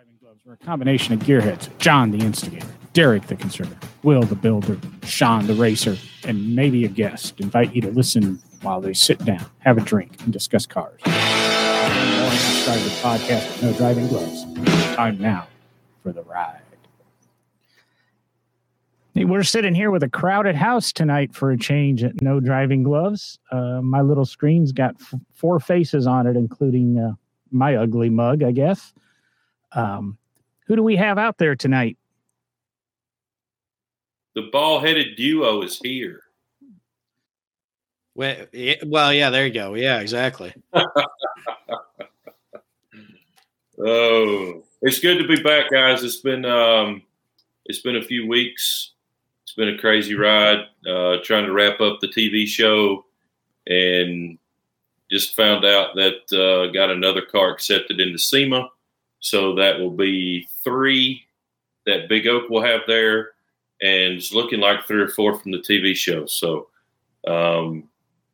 Driving gloves were a combination of gearheads John the instigator, Derek the conservator, Will the builder, Sean the racer, and maybe a guest. Invite you to listen while they sit down, have a drink, and discuss cars. The podcast with No Driving Gloves. Time now for the ride. We're sitting here with a crowded house tonight for a change at No Driving Gloves. Uh, my little screen's got f- four faces on it, including uh, my ugly mug, I guess. Um, who do we have out there tonight? The ball headed duo is here. Well, yeah, well, yeah, there you go. Yeah, exactly. Oh, it's good to be back, guys. It's been um, it's been a few weeks. It's been a crazy ride. Uh, trying to wrap up the TV show, and just found out that uh, got another car accepted into SEMA. So that will be three that Big Oak will have there, and it's looking like three or four from the TV show. So um,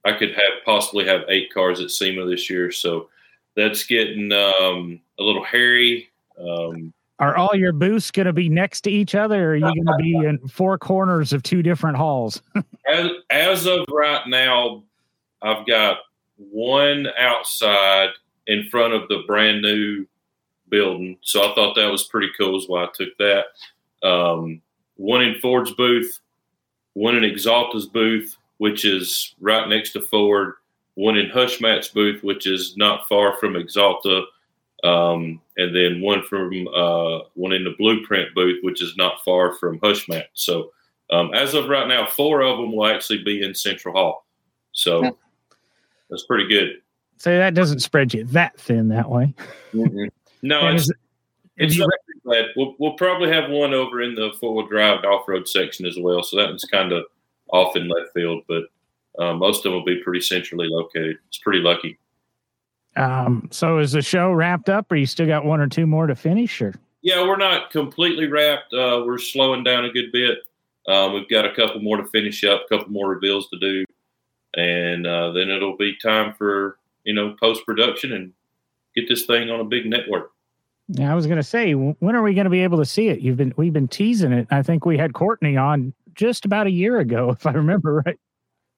I could have possibly have eight cars at SEMA this year. So that's getting um, a little hairy. Um, Are all your booths going to be next to each other, or are you going to be in four corners of two different halls? as, as of right now, I've got one outside in front of the brand new building. So I thought that was pretty cool, is why I took that. Um, one in Ford's booth, one in Axalta's booth, which is right next to Ford, one in Hushmat's booth, which is not far from Axalta, um, and then one from uh, one in the Blueprint booth, which is not far from Hushmat. So um, as of right now, four of them will actually be in Central Hall. So that's pretty good. so that doesn't spread you that thin that way. No, And it's, it- it's you bad. We'll, we'll probably have one over in the four wheel drive off road section as well. So that one's kind of off in left field, but uh, most of them will be pretty centrally located. It's pretty lucky. Um, so is the show wrapped up, or you still got one or two more to finish? Or Yeah, we're not completely wrapped. Uh, we're slowing down a good bit. Um, we've got a couple more to finish up, a couple more reveals to do, and uh, then it'll be time for you know post production and get this thing on a big network. Yeah, I was going to say, when are we going to be able to see it? You've been we've been teasing it. I think we had Courtney on just about a year ago, if I remember right.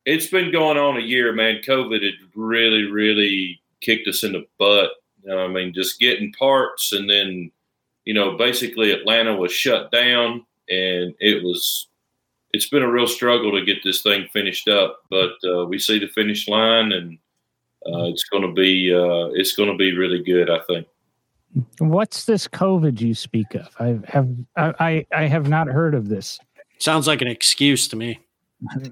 It's been going on a year, man. COVID had really, really kicked us in the butt. You know, I mean, just getting parts, and then, you know, basically Atlanta was shut down, and it was. It's been a real struggle to get this thing finished up, but uh, we see the finish line, and uh, it's going to be uh, it's going to be really good. I think. What's this COVID you speak of? I have I I, I have not heard of this. Sounds like an excuse to me.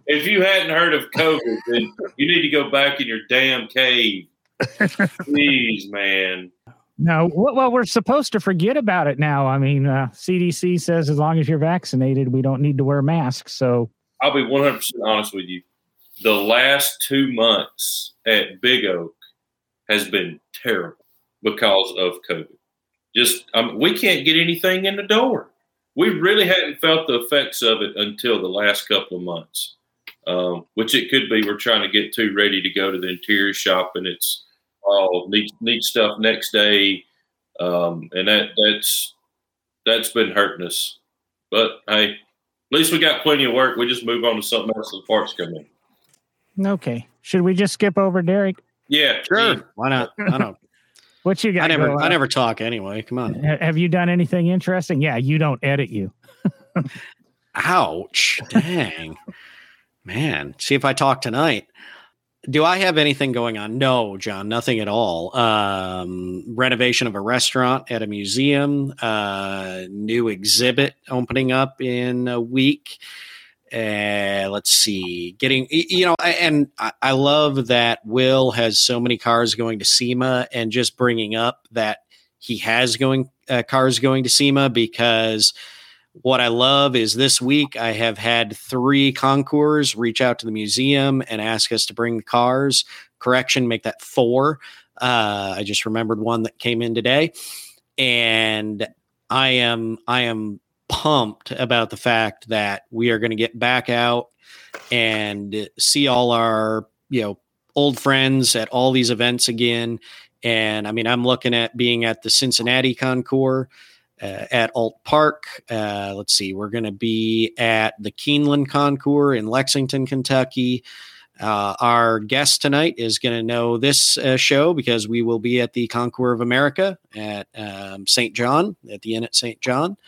If you hadn't heard of COVID, then you need to go back in your damn cave. Please, man. No, well, well, we're supposed to forget about it now. I mean, uh, CDC says as long as you're vaccinated, we don't need to wear masks. So I'll be 100% honest with you. The last two months at Big Oak has been terrible because of COVID. Just, um, we can't get anything in the door. We really hadn't felt the effects of it until the last couple of months, um, which it could be we're trying to get too ready to go to the interior shop and it's all neat, neat stuff next day. Um, and that that's that's been hurting us. But hey, at least we got plenty of work. We just move on to something else as the parts come in. okay, should we just skip over Derek? Yeah, sure. Why not? I don't. What you got? I never. I never talk anyway. Come on. Ha- Have you done anything interesting? Yeah, you don't edit you. Ouch! Dang, man. See if I talk tonight. Do I have anything going on? No, John, nothing at all. Um, renovation of a restaurant at a museum, uh, new exhibit opening up in a week. Uh, let's see, getting you know, and I, love that Will has so many cars going to SEMA, and just bringing up that he has going uh, cars going to SEMA because what I love is this week I have had three concours reach out to the museum and ask us to bring the cars. Correction, make that four. Uh, I just remembered one that came in today, and I am I am pumped about the fact that we are going to get back out and see all our you know old friends at all these events again And I mean, I'm looking at being at the Cincinnati Concours. Uh, at Ault Park. Uh, let's see, we're going to be at the Keeneland Concours in Lexington, Kentucky. Uh, our guest tonight is going to know this uh, show because we will be at the Concours of America at um, St. John, at the Inn at St. John.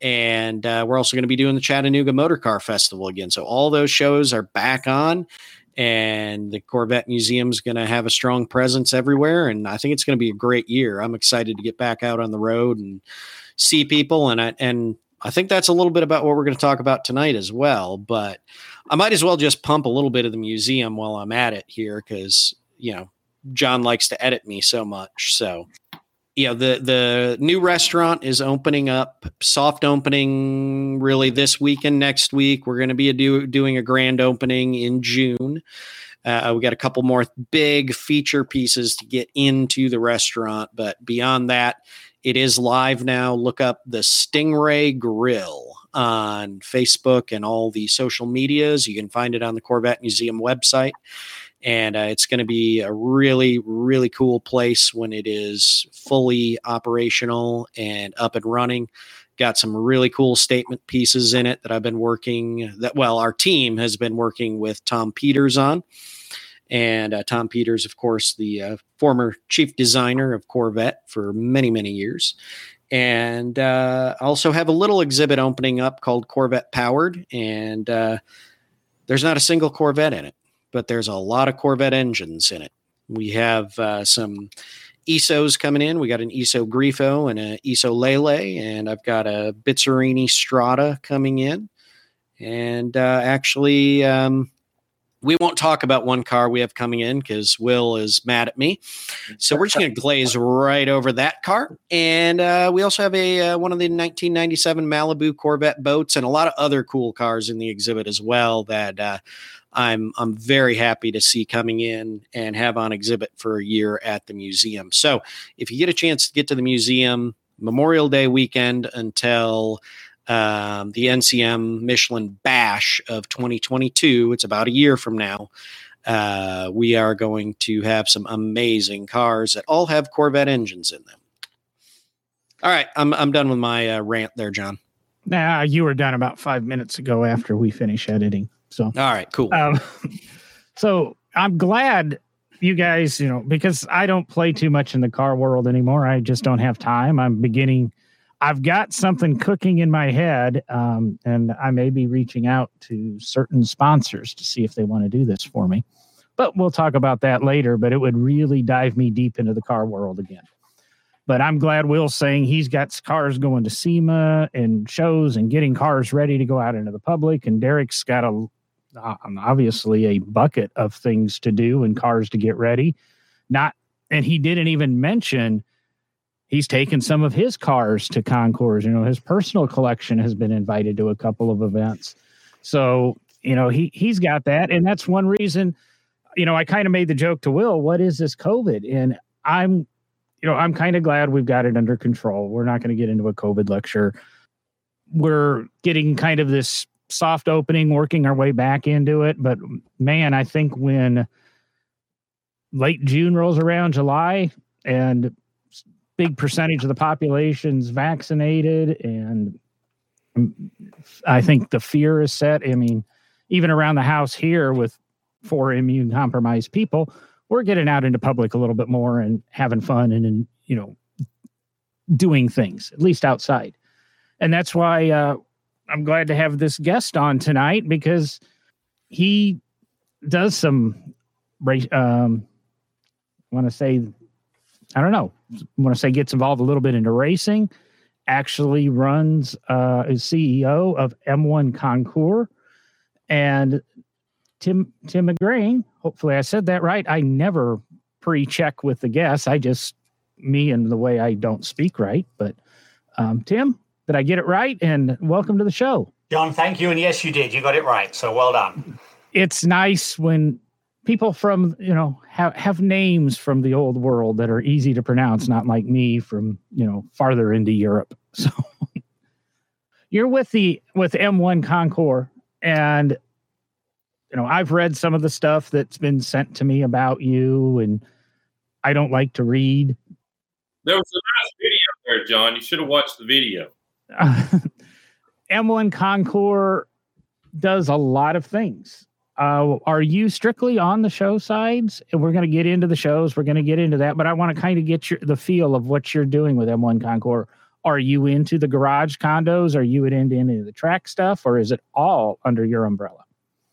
And uh, we're also going to be doing the Chattanooga Motor Car Festival again. So all those shows are back on and the Corvette Museum is going to have a strong presence everywhere. And I think it's going to be a great year. I'm excited to get back out on the road and see people. And I, and I think that's a little bit about what we're going to talk about tonight as well. But I might as well just pump a little bit of the museum while I'm at it here because, you know, John likes to edit me so much. So you know the the new restaurant is opening up soft opening really this week and next week. We're going to be a do, doing a grand opening in june. Uh, we got a couple more big feature pieces to get into the restaurant but beyond that it is live now. Look up the stingray grill on facebook and all the social medias. You can find it on the corvette museum website and uh, it's going to be a really really cool place when it is fully operational and up and running. Got some really cool statement pieces in it that i've been working that well our team has been working with tom peters on. And uh, tom peters of course the uh, former chief designer of corvette for many many years. And uh, also have a little exhibit opening up called corvette powered and uh, there's not a single corvette in it but there's a lot of Corvette engines in it. We have uh, some Isos coming in. We got an Iso Grifo and an Iso Lele, and I've got a Bizzarrini Strada coming in. And uh, actually, um, we won't talk about one car we have coming in because Will is mad at me. So we're just going to glaze right over that car. And uh, we also have a uh, one of the 1997 Malibu Corvette boats and a lot of other cool cars in the exhibit as well that uh, I'm I'm very happy to see coming in and have on exhibit for a year at the museum. So if you get a chance to get to the museum Memorial Day weekend until um, the NCM Michelin Bash of 2022, it's about a year from now. Uh, we are going to have some amazing cars that all have Corvette engines in them. All right, I'm I'm done with my uh, rant there, John. Nah, you were done about five minutes ago after we finish editing. So, all right, cool. Um, so I'm glad you guys, you know, because I don't play too much in the car world anymore. I just don't have time. I'm beginning. I've got something cooking in my head, um, and I may be reaching out to certain sponsors to see if they want to do this for me. But we'll talk about that later. But it would really dive me deep into the car world again. But I'm glad Will's saying he's got cars going to SEMA and shows and getting cars ready to go out into the public. And Derek's got a obviously a bucket of things to do and cars to get ready. Not, and he didn't even mention he's taken some of his cars to concours. You know, his personal collection has been invited to a couple of events. So, you know, he he's got that. And that's one reason, you know, I kind of made the joke to Will, what is this COVID? And I'm, you know, I'm kind of glad we've got it under control. We're not going to get into a COVID lecture. We're getting kind of this soft opening, working our way back into it. But man, I think when late June rolls around, July, and big percentage of the population's vaccinated, and I think the fear is set. I mean, even around the house here with four immune compromised people, we're getting out into public a little bit more and having fun and, and you know, doing things, at least outside. And that's why uh, I'm glad to have this guest on tonight because he does some um want to say I don't know. Want to say gets involved a little bit into racing. Actually runs uh is CEO of M1 Concourse and Tim Tim McGrane. Hopefully I said that right. I never pre-check with the guests. I just me and the way I don't speak right. But um, Tim, did I get it right? And welcome to the show. John, thank you. And yes, you did. You got it right. So well done. It's nice when people from, you know, have, have names from the old world that are easy to pronounce, not like me from, you know, farther into Europe. So you're with the with M1 Concourse and you know, I've read some of the stuff that's been sent to me about you and I don't like to read. There was a nice video there, John. You should have watched the video. M1 Concourse does a lot of things. Uh, are you strictly on the show sides? And we're going to get into the shows. We're going to get into that, but I want to kind of get your, the feel of what you're doing with M1 Concourse. Are you into the garage condos? Are you into any of the track stuff, or is it all under your umbrella?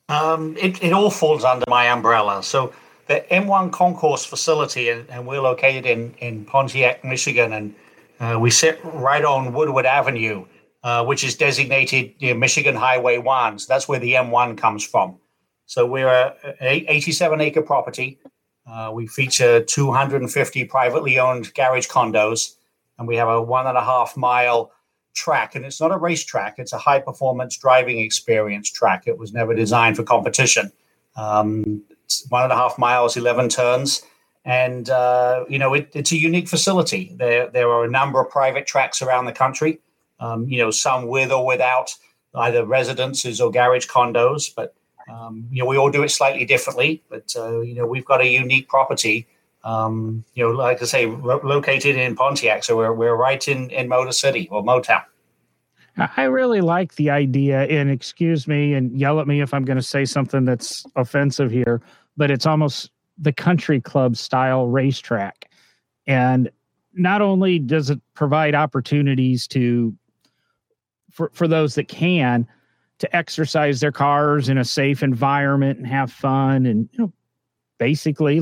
Um, it, it all falls under my umbrella. So the M1 Concourse facility, and, and we're located in, in Pontiac, Michigan, and uh, we sit right on Woodward Avenue, uh, which is designated you know, Michigan Highway 1. So that's where the M1 comes from. So we're a, a 87 acre property. Uh, we feature 250 privately owned garage condos, and we have a one and a half mile track. And it's not a race track; it's a high performance driving experience track. It was never designed for competition. Um, one and a half miles, 11 turns, and uh, you know it, it's a unique facility. There there are a number of private tracks around the country. Um, you know, some with or without either residences or garage condos, but um, you know, we all do it slightly differently, but uh, you know, we've got a unique property. Um, you know, like I say, ro- located in Pontiac, so we're we're right in in Motor City or Motown. I really like the idea, and excuse me, and yell at me if I'm going to say something that's offensive here, but it's almost the country club style racetrack, and not only does it provide opportunities to for for those that can to exercise their cars in a safe environment and have fun and you know basically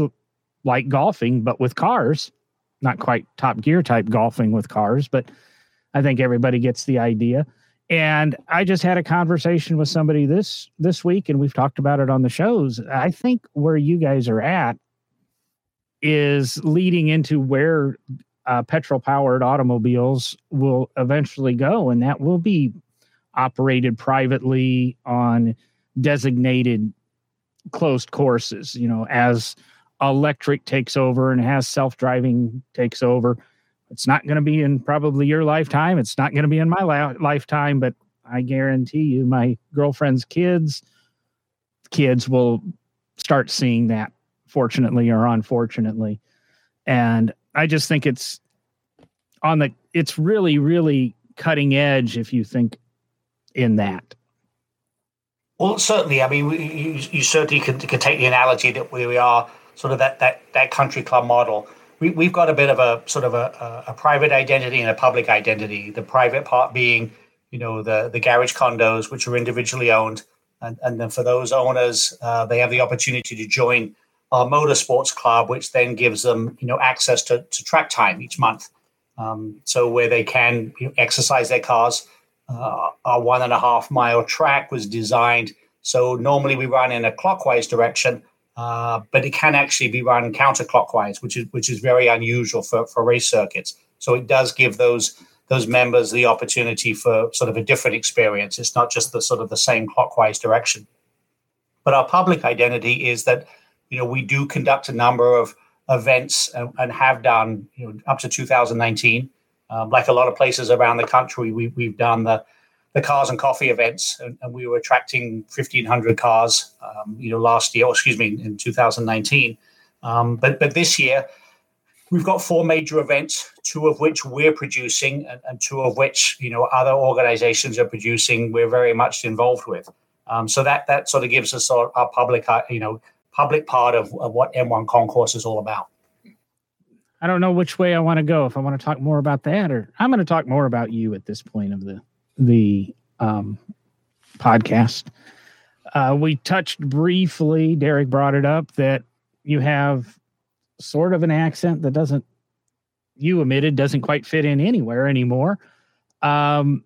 like golfing but with cars not quite top gear type golfing with cars but i think everybody gets the idea and i just had a conversation with somebody this this week and we've talked about it on the shows. I think where you guys are at is leading into where uh, petrol powered automobiles will eventually go and that will be operated privately on designated closed courses you know as electric takes over and has self-driving takes over it's not going to be in probably your lifetime it's not going to be in my lifetime but i guarantee you my girlfriend's kids kids will start seeing that fortunately or unfortunately and i just think it's on the it's really really cutting edge if you think in that? Well, certainly. I mean, you, you certainly could, could take the analogy that we are sort of that that that country club model. We, we've got a bit of a sort of a, a private identity and a public identity. The private part being, you know, the the garage condos, which are individually owned, and and then for those owners, uh, they have the opportunity to join our motorsports club, which then gives them, you know, access to, to track time each month. Um, so where they can you know, exercise their cars uh, our one and a half mile track was designed so normally we run in a clockwise direction, uh, but it can actually be run counterclockwise, which is which is very unusual for, for race circuits. So it does give those those members the opportunity for sort of a different experience. It's not just the sort of the same clockwise direction. But our public identity is that you know we do conduct a number of events and, and have done you know up to 2019 um, like a lot of places around the country, we, we've done the, the cars and coffee events, and, and we were attracting 1,500 cars, um, you know, last year, or excuse me, in 2019. Um, but but this year, we've got four major events, two of which we're producing, and, and two of which you know other organizations are producing. We're very much involved with. Um, so that that sort of gives us our, our public, uh, you know, public part of, of what M1 Concourse is all about. I don't know which way I want to go. If I want to talk more about that, or I'm going to talk more about you at this point of the the um, podcast. Uh, we touched briefly. Derek brought it up that you have sort of an accent that doesn't you admitted doesn't quite fit in anywhere anymore. Um,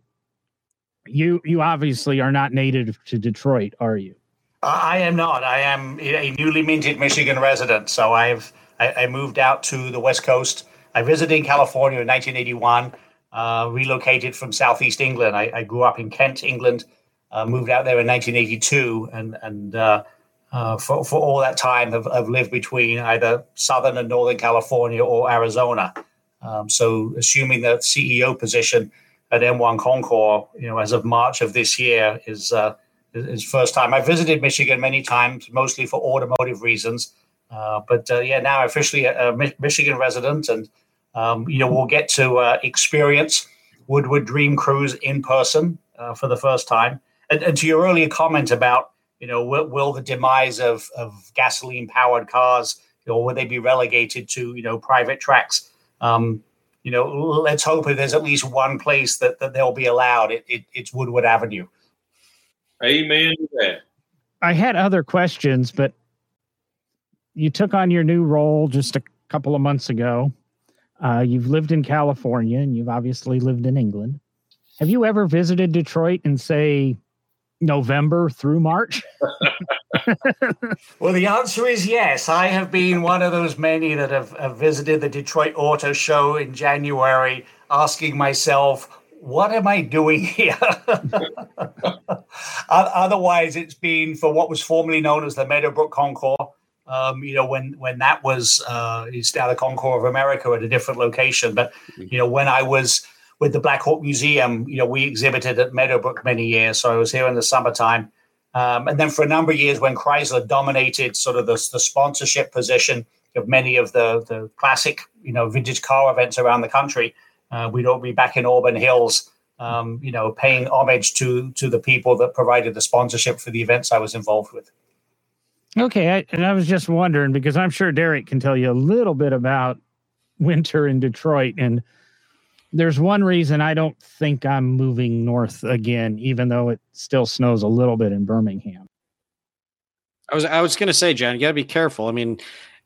you you obviously are not native to Detroit, are you? I am not. I am a newly minted Michigan resident, so I've I, I, moved out to the West Coast. I visited in California in 1981, uh, relocated from Southeast England. I, I, grew up in Kent, England, uh, moved out there in 1982, and, and uh, uh, for, for all that time have, have lived between either Southern and Northern California or Arizona. Um, so, assuming the CEO position at M1 Concourse, you know, as of March of this year, is uh, is first time. I visited Michigan many times, mostly for automotive reasons Uh, but yeah, now officially a, a Michigan resident, and um, you know we'll get to uh, experience Woodward Dream Cruise in person uh, for the first time. And, and, to your earlier comment about you know will, will the demise of, of gasoline powered cars, you know, will they be relegated to you know private tracks? Um, you know, let's hope that there's at least one place that, that they'll be allowed. It, it, it's Woodward Avenue. Amen to that. I had other questions, but you took on your new role just a couple of months ago. Uh, you've lived in California and you've obviously lived in England. Have you ever visited Detroit in, say, November through March? well, the answer is yes. I have been one of those many that have, have visited the Detroit Auto Show in January, asking myself, what am I doing here? Otherwise, it's been for what was formerly known as the Meadowbrook Concours. Um, you know, when when that was uh, it's now the Concours of America at a different location. But you know, when I was with the Blackhawk Museum, you know, we exhibited at Meadowbrook many years. So I was here in the summertime. Um, and then for a number of years, when Chrysler dominated sort of the, the sponsorship position of many of the, the classic, you know, vintage car events around the country, uh, we'd all be back in Auburn Hills, um, you know, paying homage to to the people that provided the sponsorship for the events I was involved with. Okay, I, and I was just wondering because I'm sure Derek can tell you a little bit about winter in Detroit and there's one reason I don't think I'm moving north again, even though it still snows a little bit in Birmingham. I was I was going to say, John, you got to be careful. I mean,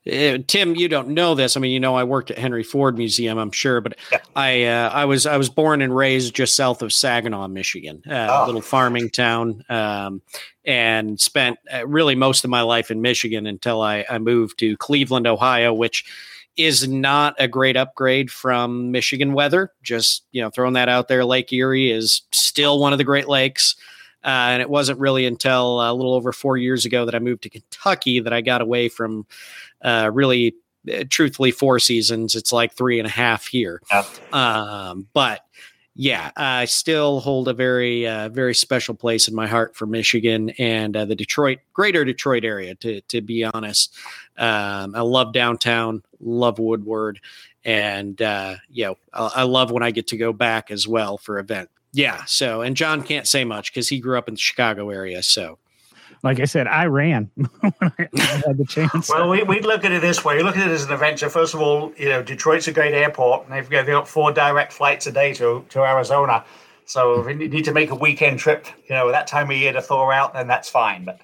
Tim, you don't know this. I mean, you know, I worked at Henry Ford Museum, I'm sure, but yeah. I uh, I was I was born and raised just south of Saginaw, Michigan, uh, oh. a little farming town, um, and spent uh, really most of my life in Michigan until I, I moved to Cleveland, Ohio, which is not a great upgrade from Michigan weather. Just you know, throwing that out there. Lake Erie is still one of the Great Lakes, uh, and it wasn't really until a little over four years ago that I moved to Kentucky that I got away from uh, really, uh, truthfully, four seasons. It's like three and a half here, yeah. um, but yeah, I still hold a very, uh, very special place in my heart for Michigan and uh, the Detroit, greater Detroit area. To to be honest, um, I love downtown, love Woodward, and uh, you know, I, I, love when I get to go back as well for event. Yeah. So, and John can't say much because he grew up in the Chicago area. So, like I said, I ran when I had the chance. well, we, would look at it this way. You look at it as an adventure. First of all, you know, Detroit's a great airport, and they've got, they've got four direct flights a day to, to Arizona. So if you need to make a weekend trip, you know, that time of year to thaw out, then that's fine. But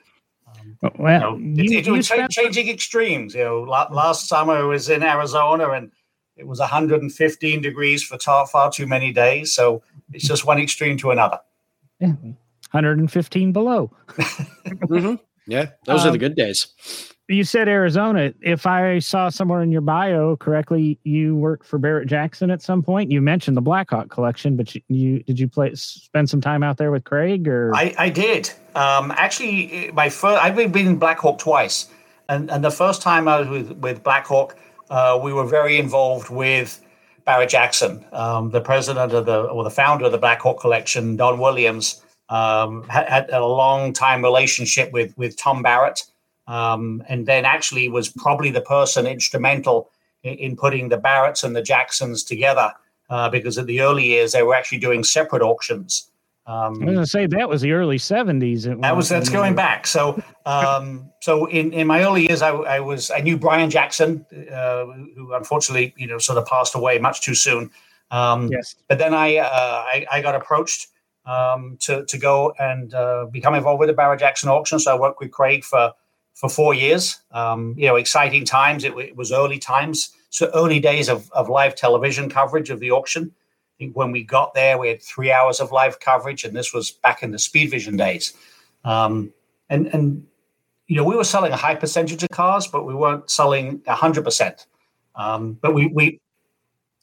um, well, you know, you, it, it was spent- changing extremes. You know, last summer I was in Arizona and it was 115 degrees for far, far too many days. So it's just one extreme to another. Yeah. 115 below. mm-hmm. Yeah, those um, are the um, good days. You said Arizona. If I saw somewhere in your bio correctly, you worked for Barrett Jackson at some point. You mentioned the Blackhawk collection, but you, you did you play spend some time out there with Craig or? I, I did. Um, actually, my first I've been in Blackhawk twice, and and the first time I was with with Blackhawk, uh, we were very involved with Barrett Jackson, um, the president of the or the founder of the Blackhawk collection, Don Williams um, had, had, a long time relationship with with Tom Barrett, um, and then actually was probably the person instrumental in, in putting the Barretts and the Jacksons together. Uh, because in the early years they were actually doing separate auctions. Um, I was going to say that was the early '70s. That was that's going back. So, um, so in, in my early years, I, I was I knew Brian Jackson, uh, who unfortunately you know sort of passed away much too soon. Um, yes. But then I, uh, I, I got approached um, to to go and uh, become involved with the Barrett Jackson auction. So I worked with Craig for for four years. Um, you know, exciting times. It, it, was early times, so early days of, of live television coverage of the auction. I think when we got there, we had three hours of live coverage, and this was back in the Speed Vision days. Um, and and you know, we were selling a high percentage of cars, but we weren't selling hundred percent. Um, but we we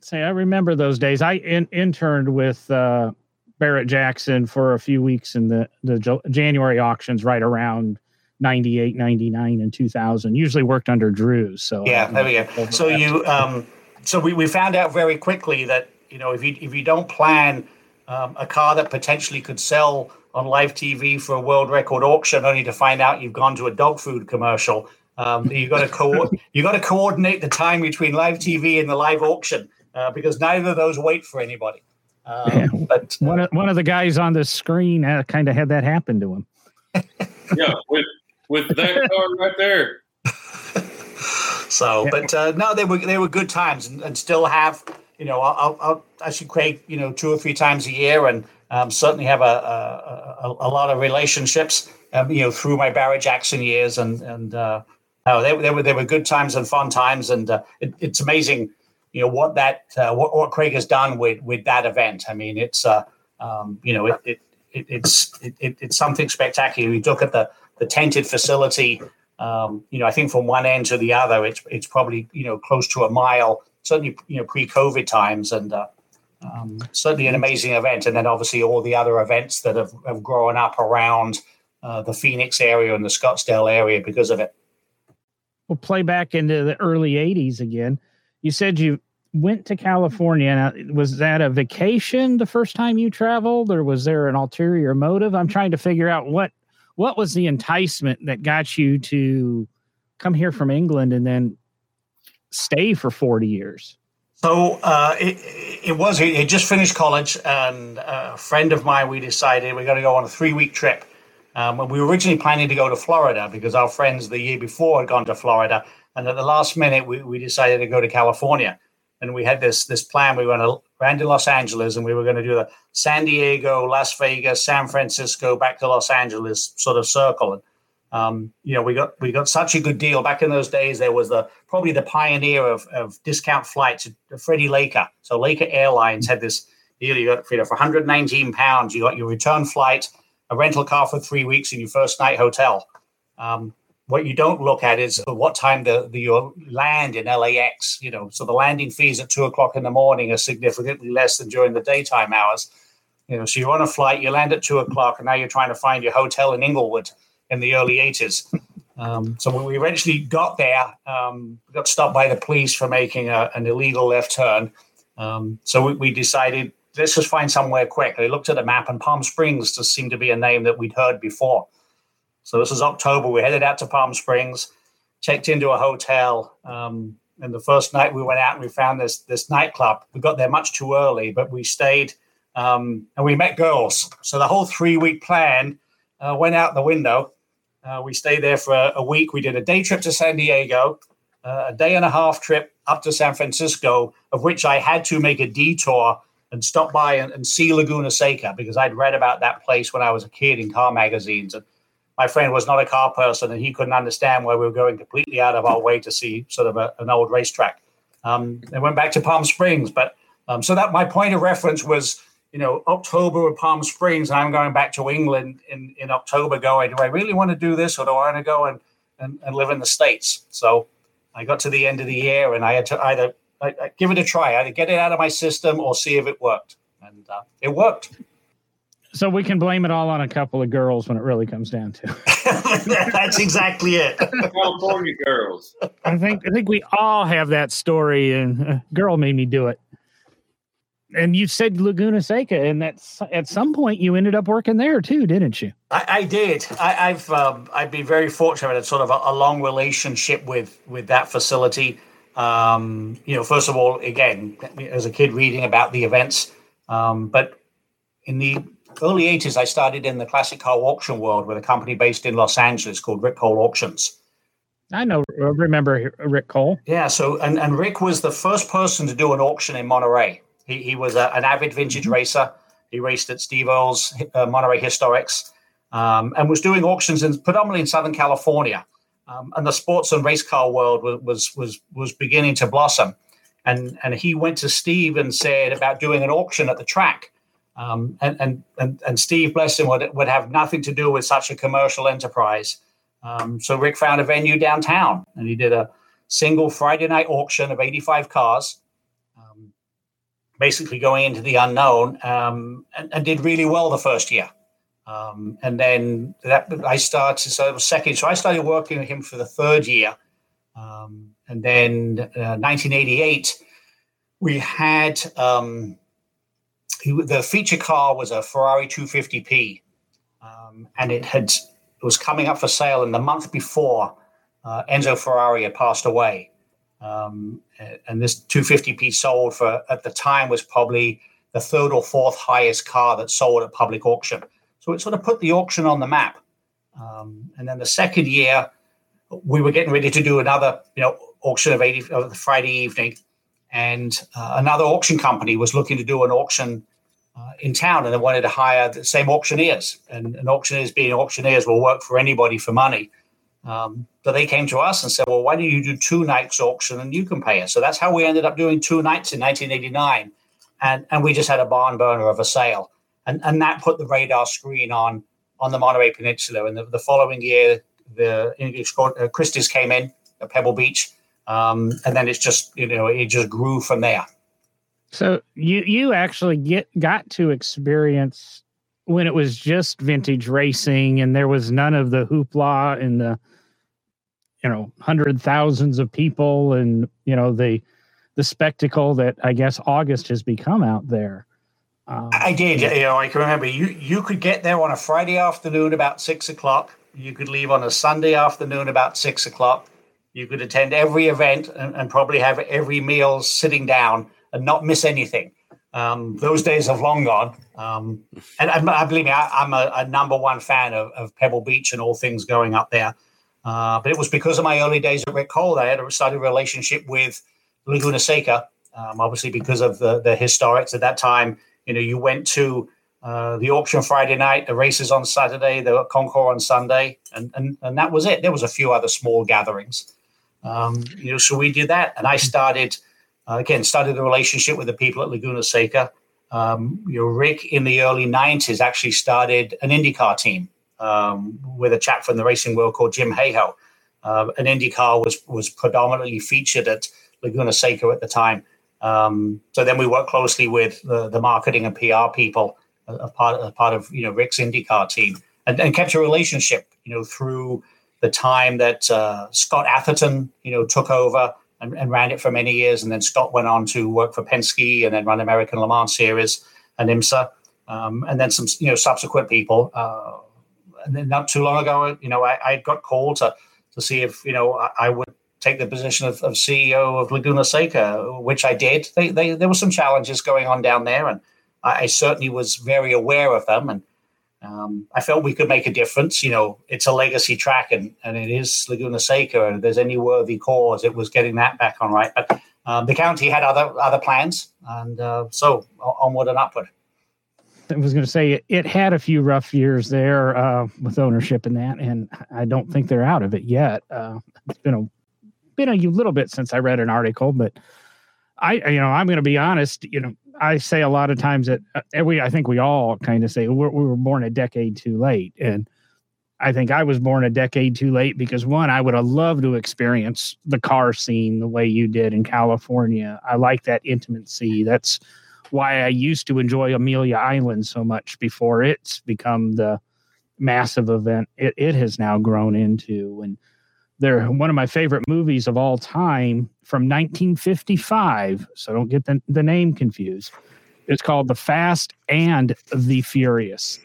say I remember those days. I in, interned with. Uh, Barrett Jackson for a few weeks in the, the January auctions right around 98, 99, and 2000. Usually worked under Drews. So yeah, there we go. So you, um, so we, we found out very quickly that you know if you if you don't plan um, a car that potentially could sell on live TV for a world record auction, only to find out you've gone to a dog food commercial, Um, you got to co- you got to coordinate the time between live TV and the live auction uh, because neither of those wait for anybody. Um, Yeah. But One of, one of the guys on the screen uh, kind of had that happen to him. Yeah, with with that car right there. So, but uh, no, they were they were good times, and, and still have. You know, I'll, I'll I should Craig, you know, two or three times a year, and um, certainly have a a, a, a lot of relationships. Um, you know, through my Barrett Jackson years, and and uh, no, they, they were they were good times and fun times, and uh, it, it's amazing. You know what that uh, what, what Craig has done with with that event. I mean, it's uh, um, you know, it, it, it it's it, it, it's something spectacular. You look at the the tented facility. Um, you know, I think from one end to the other, it's it's probably you know close to a mile. Certainly, you know, pre-COVID times, and uh, um, certainly an amazing event. And then obviously all the other events that have, have grown up around uh, the Phoenix area and the Scottsdale area because of it. We'll play back into the early 80s again. You said you went to California. Now, was that a vacation the first time you traveled, or was there an ulterior motive? I'm trying to figure out what what was the enticement that got you to come here from England and then stay for 40 years. So uh, it, it was, he just finished college, and a friend of mine, we decided we're going to go on a three week trip. Um, we were originally planning to go to Florida because our friends the year before had gone to Florida. And at the last minute, we, we decided to go to California. And we had this this plan. We went to land in Los Angeles, and we were going to do the San Diego, Las Vegas, San Francisco, back to Los Angeles sort of circle. And um, you know, we got we got such a good deal back in those days. There was the probably the pioneer of, of discount flights, Freddie Laker. So Laker Airlines had this deal. You got you know, for 119 pounds, you got your return flight, a rental car for three weeks, and your first night hotel. Um, what you don't look at is what time the, the you land in LAX. You know, so the landing fees at two o'clock in the morning are significantly less than during the daytime hours. You know, so you're on a flight, you land at two o'clock, and now you're trying to find your hotel in Inglewood in the early 80s. Um, so when we eventually got there, um, we got stopped by the police for making a, an illegal left turn. Um, so we, we, decided let's just find somewhere quick. I looked at a map, and Palm Springs just seemed to be a name that we'd heard before. So this was October. We headed out to Palm Springs, checked into a hotel. Um, and the first night we went out and we found this this nightclub. We got there much too early, but we stayed um, and we met girls. So the whole three week plan uh, went out the window. Uh, we stayed there for a, a, week. We did a day trip to San Diego, uh, a day and a half trip up to San Francisco, of which I had to make a detour and stop by and, and see Laguna Seca because I'd read about that place when I was a kid in car magazines. And my friend was not a car person and he couldn't understand why we were going completely out of our way to see sort of a, an old racetrack. Um, and went back to Palm Springs. But um, so that my point of reference was you know, October with Palm Springs, and I'm going back to England in, in October going, do I really want to do this or do I want to go and, and, and live in the States? So I got to the end of the year and I had to either I, I give it a try, either get it out of my system or see if it worked. And uh, it worked. So we can blame it all on a couple of girls when it really comes down to. That's exactly it. California girls. I think I think we all have that story, and uh, girl made me do it and you said Laguna Seca, and that's at some point you ended up working there too, didn't you? I, I did. I, have um, I've been very fortunate. I had sort of a, a, long relationship with with that facility. Um, you know, first of all, again, as a kid reading about the events, um, but in the early '80s, I started in the classic car auction world with a company based in Los Angeles called Rick Cole Auctions. I know, remember Rick Cole? Yeah. So, and, and Rick was the first person to do an auction in Monterey. He, he was a, an avid vintage mm-hmm. racer. He raced at Steve Earle's uh, Monterey Historics um, and was doing auctions in predominantly in Southern California. Um, and the sports and race car world was, was was was beginning to blossom. And and he went to Steve and said about doing an auction at the track. Um, and, and and and Steve, bless him, would would have nothing to do with such a commercial enterprise. Um, so Rick found a venue downtown, and he did a single Friday night auction of 85 cars basically going into the unknown um, and, and, did really well the first year. Um, and then that I started, so it was second. So I started working with him for the third year. Um, and then uh, 1988, we had um, he, the feature car was a Ferrari 250p. Um, and it had it was coming up for sale. And the month before, uh, Enzo Ferrari had passed away. Um, and this 250p sold for, at the time, was probably the third or fourth highest car that sold at public auction. So it sort of put the auction on the map. Um, and then the second year, we were getting ready to do another, you know, auction of 80 of Friday evening, and uh, another auction company was looking to do an auction uh, in town, and they wanted to hire the same auctioneers. And, and auctioneers, being auctioneers, will work for anybody for money. Um, but they came to us and said, "Well, why don't you do two nights auction and you can pay us?" So that's how we ended up doing two nights in 1989, and and we just had a barn burner of a sale, and and that put the radar screen on on the Monterey Peninsula. And the, the following year, the English uh, Christie's came in at Pebble Beach, um, and then it's just you know it just grew from there. So you you actually get got to experience when it was just vintage racing and there was none of the hoopla and the you know hundred thousands of people and you know the the spectacle that I guess August has become out there. Um, I did. You know, I can remember you you could get there on a Friday afternoon about six o'clock. You could leave on a Sunday afternoon about six o'clock. You could attend every event and, and probably have every meal sitting down and not miss anything. Um, those days have long gone. Um, and I, believe me, I, am a, a, number one fan of, of, Pebble Beach and all things going up there. Uh, but it was because of my early days at Rick Cole that I had a started relationship with Laguna Seca. Um, obviously, because of the, the historics at that time, you know, you went to uh, the auction Friday night, the races on Saturday, the concours on Sunday, and, and and that was it. There was a few other small gatherings, um, you know. So we did that, and I started uh, again started a relationship with the people at Laguna Seca. Um, you know, Rick in the early '90s actually started an IndyCar team um, with a chap from the racing world called Jim Hayhoe. Uh, an IndyCar was was predominantly featured at Laguna Seca at the time. Um, so then we worked closely with the, the marketing and PR people, a, uh, part, a part of you know Rick's IndyCar team, and, and kept a relationship, you know, through the time that uh, Scott Atherton, you know, took over and, and, ran it for many years, and then Scott went on to work for Penske and then run American Le Mans Series and IMSA, um, and then some you know subsequent people. Uh, and then not too long ago, you know, I, I got called to to see if you know I, I would take the position of, of, CEO of Laguna Seca, which I did. They, they, there were some challenges going on down there, and I, I certainly was very aware of them. And um, I felt we could make a difference. You know, it's a legacy track, and, and it is Laguna Seca. And if there's any worthy cause, it was getting that back on right. But um, the county had other other plans, and uh, so onward and upward. I was going to say it, had a few rough years there uh, with ownership and that, and I don't think they're out of it yet. Uh, it's been a been a little bit since I read an article, but I, you know, I'm going to be honest. You know, I say a lot of times that uh, we, I think we all kind of say we were born a decade too late, and I think I was born a decade too late because one, I would have loved to experience the car scene the way you did in California. I like that intimacy. That's why I used to enjoy Amelia Island so much before it's become the massive event it, it has now grown into. And they're one of my favorite movies of all time from 1955. So don't get the, the name confused. It's called The Fast and the Furious.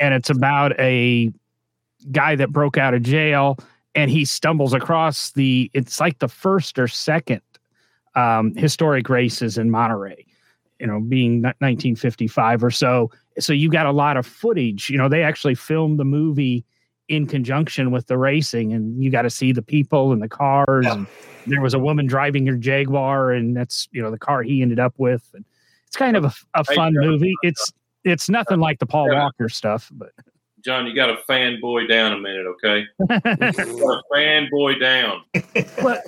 And it's about a guy that broke out of jail and he stumbles across the, it's like the first or second um, historic races in Monterey, you know, being 1955 or so. So you got a lot of footage. You know, they actually filmed the movie in conjunction with the racing and you got to see the people and the cars yeah. and there was a woman driving her jaguar and that's you know the car he ended up with and it's kind of a, a fun movie it's it's nothing like the paul yeah. walker stuff but john you got a fanboy down a minute okay fanboy down but,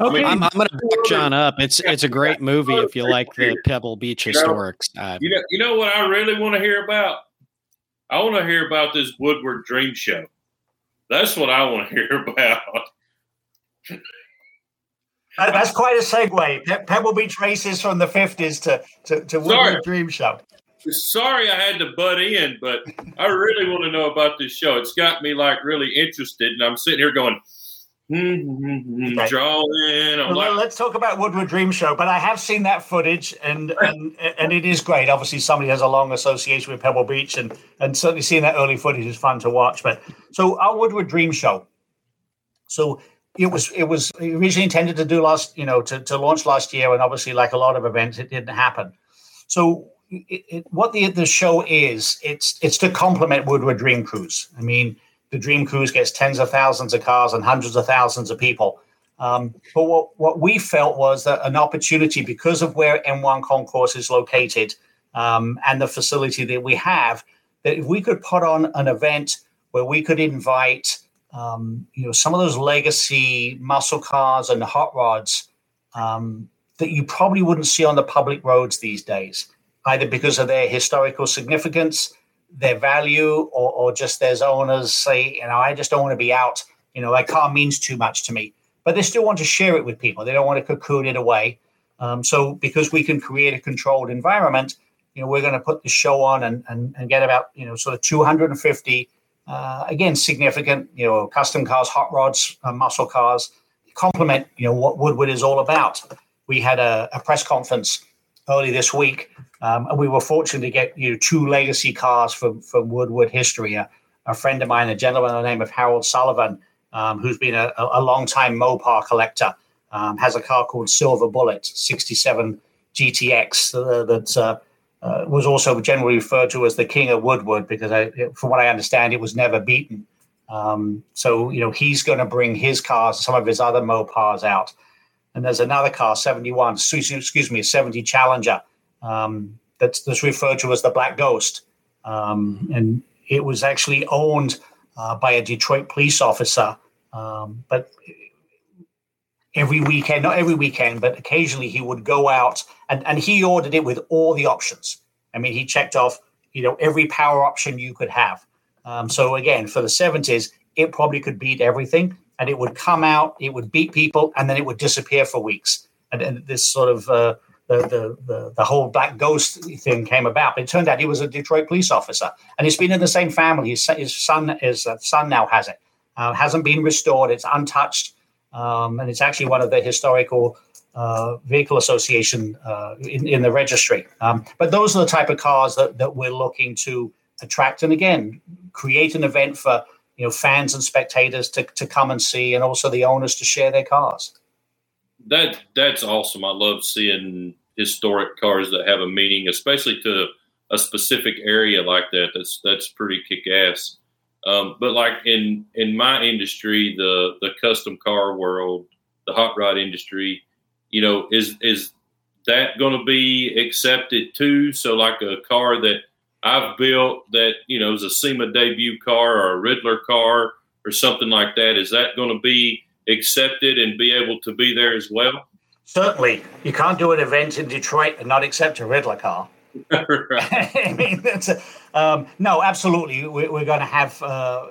Okay. I mean, I'm, I'm going to back John up. It's it's a great movie if you like the Pebble Beach historics. Uh, you know, you know what I really want to hear about? I want to hear about this Woodward Dream Show. That's what I want to hear about. That's quite a segue. Pebble Beach races from the 50s to, to, to Woodward Dream Show. Sorry I had to butt in, but I really want to know about this show. It's got me like really interested, and I'm sitting here going, Mm-hmm, right. in. Well, like, let's talk about Woodward Dream Show. But I have seen that footage, and and and it is great. Obviously, somebody has a long association with Pebble Beach, and and certainly seeing that early footage is fun to watch. But so our Woodward Dream Show. So it was it was originally intended to do last you know to, to launch last year and obviously like a lot of events it didn't happen so it, it, what the the show is it's it's to complement woodward dream cruise i mean the dream cruise gets tens of thousands of cars and hundreds of thousands of people. Um, but what, what we felt was that an opportunity because of where m1 concourse is located um, and the facility that we have that if we could put on an event where we could invite um, you know, some of those legacy muscle cars and hot rods um, that you probably wouldn't see on the public roads these days, either because of their historical significance, their value, or, or just their owners say, you know, I just don't want to be out. You know, that car means too much to me. But they still want to share it with people. They don't want to cocoon it away. Um, so because we can create a controlled environment, you know, we're going to put the show on and, and, and get about, you know, sort of 250 uh, again, significant, you know, custom cars, hot rods, uh, muscle cars, complement, you know, what Woodward is all about. We had a, a press conference early this week, um, and we were fortunate to get you know, two legacy cars from from Woodward history. A, a friend of mine, a gentleman by the name of Harold Sullivan, um, who's been a, a long time Mopar collector, um, has a car called Silver Bullet 67 GTX uh, that uh, uh, was also generally referred to as the king of Woodward because, I, from what I understand, it was never beaten. Um, so you know he's going to bring his cars, some of his other Mopars out, and there's another car, 71, excuse me, 70 Challenger, um, that's, that's referred to as the Black Ghost, um, and it was actually owned uh, by a Detroit police officer, um, but every weekend, not every weekend, but occasionally he would go out and, and he ordered it with all the options. I mean, he checked off, you know, every power option you could have. Um, so again, for the 70s, it probably could beat everything and it would come out, it would beat people, and then it would disappear for weeks. And, and this sort of uh, the, the, the the whole black ghost thing came about. But it turned out he was a Detroit police officer, and he's been in the same family. His, his son, his uh, son now has it. Uh, hasn't been restored. It's untouched. Um, and it's actually one of the historical uh, vehicle association uh, in, in, the registry. Um, but those are the type of cars that, that we're looking to attract, and again, create an event for you know fans and spectators to, to come and see, and also the owners to share their cars. That that's awesome. I love seeing historic cars that have a meaning, especially to a specific area like that. That's that's pretty kick ass. Um, but like in in my industry, the the custom car world, the hot rod industry, you know, is is that going to be accepted too? So like a car that I've built that you know is a SEMA debut car or a Ridler car or something like that, is that going to be accepted and be able to be there as well? Certainly, you can't do an event in Detroit and not accept a Ridler car. I mean, that's a, um, no, absolutely. We, are going to have uh,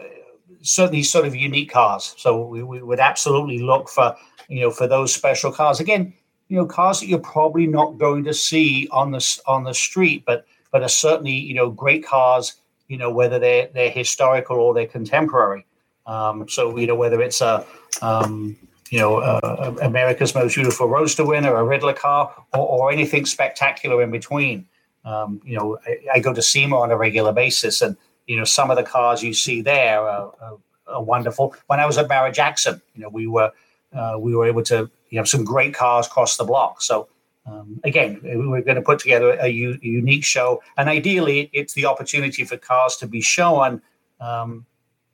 certainly sort of unique cars. So we, we, would absolutely look for you know for those special cars. Again, you know, cars that you're probably not going to see on the on the street, but but are certainly you know great cars. You know, whether they're they're historical or they're contemporary. Um, so you know whether it's a um, you know, uh, America's Most Beautiful Roadster winner, a Ridler car, or, or anything spectacular in between. Um, you know, I, I, go to SEMA on a regular basis, and you know, some of the cars you see there are, are, are wonderful. When I was at Barrett Jackson, you know, we were uh, we were able to you know some great cars across the block. So um, again, we're going to put together a, u- unique show, and ideally, it's the opportunity for cars to be shown. Um,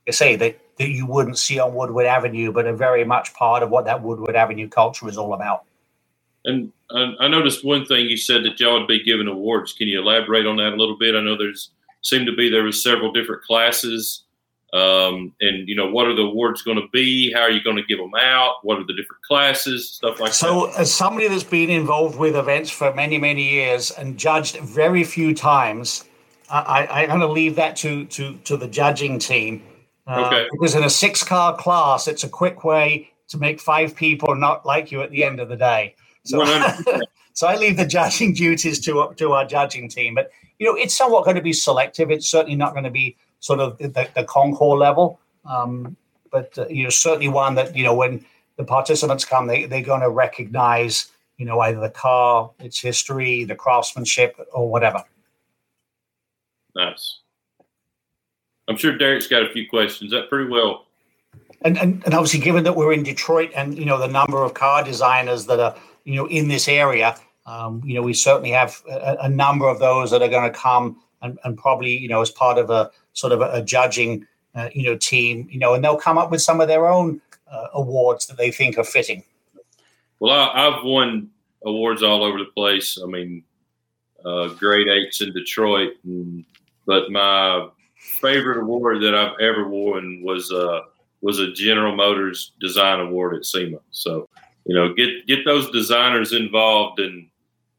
I say that that you wouldn't see on Woodward Avenue, but are very much part of what that Woodward Avenue culture is all about. And I noticed one thing you said that y'all would be giving awards. Can you elaborate on that a little bit? I know there's seemed to be there was several different classes, um, and you know what are the awards going to be? How are you going to give them out? What are the different classes? Stuff like so, that. So, as somebody that's been involved with events for many many years and judged very few times, I, I'm going to leave that to to to the judging team. Uh, okay. Because in a six car class, it's a quick way to make five people not like you at the end of the day. So, so I leave the judging duties to to our judging team. But you know, it's somewhat going to be selective. It's certainly not going to be sort of the, the Concours level. Um, but uh, you know, certainly one that you know when the participants come, they they're going to recognize you know either the car, its history, the craftsmanship, or whatever. Nice. I'm sure Derek's got a few questions. That pretty well and, and and obviously, given that we're in Detroit, and you know the number of car designers that are you know in this area, um, you know we certainly have a, a number of those that are going to come and, and probably you know as part of a sort of a, a judging uh, you know team, you know, and they'll come up with some of their own uh, awards that they think are fitting. Well, I, have won awards all over the place. I mean, uh, Great Eights in Detroit, and, but my favorite award that I've ever won was uh, was a General Motors Design Award at SEMA. So, you know, get get those designers involved and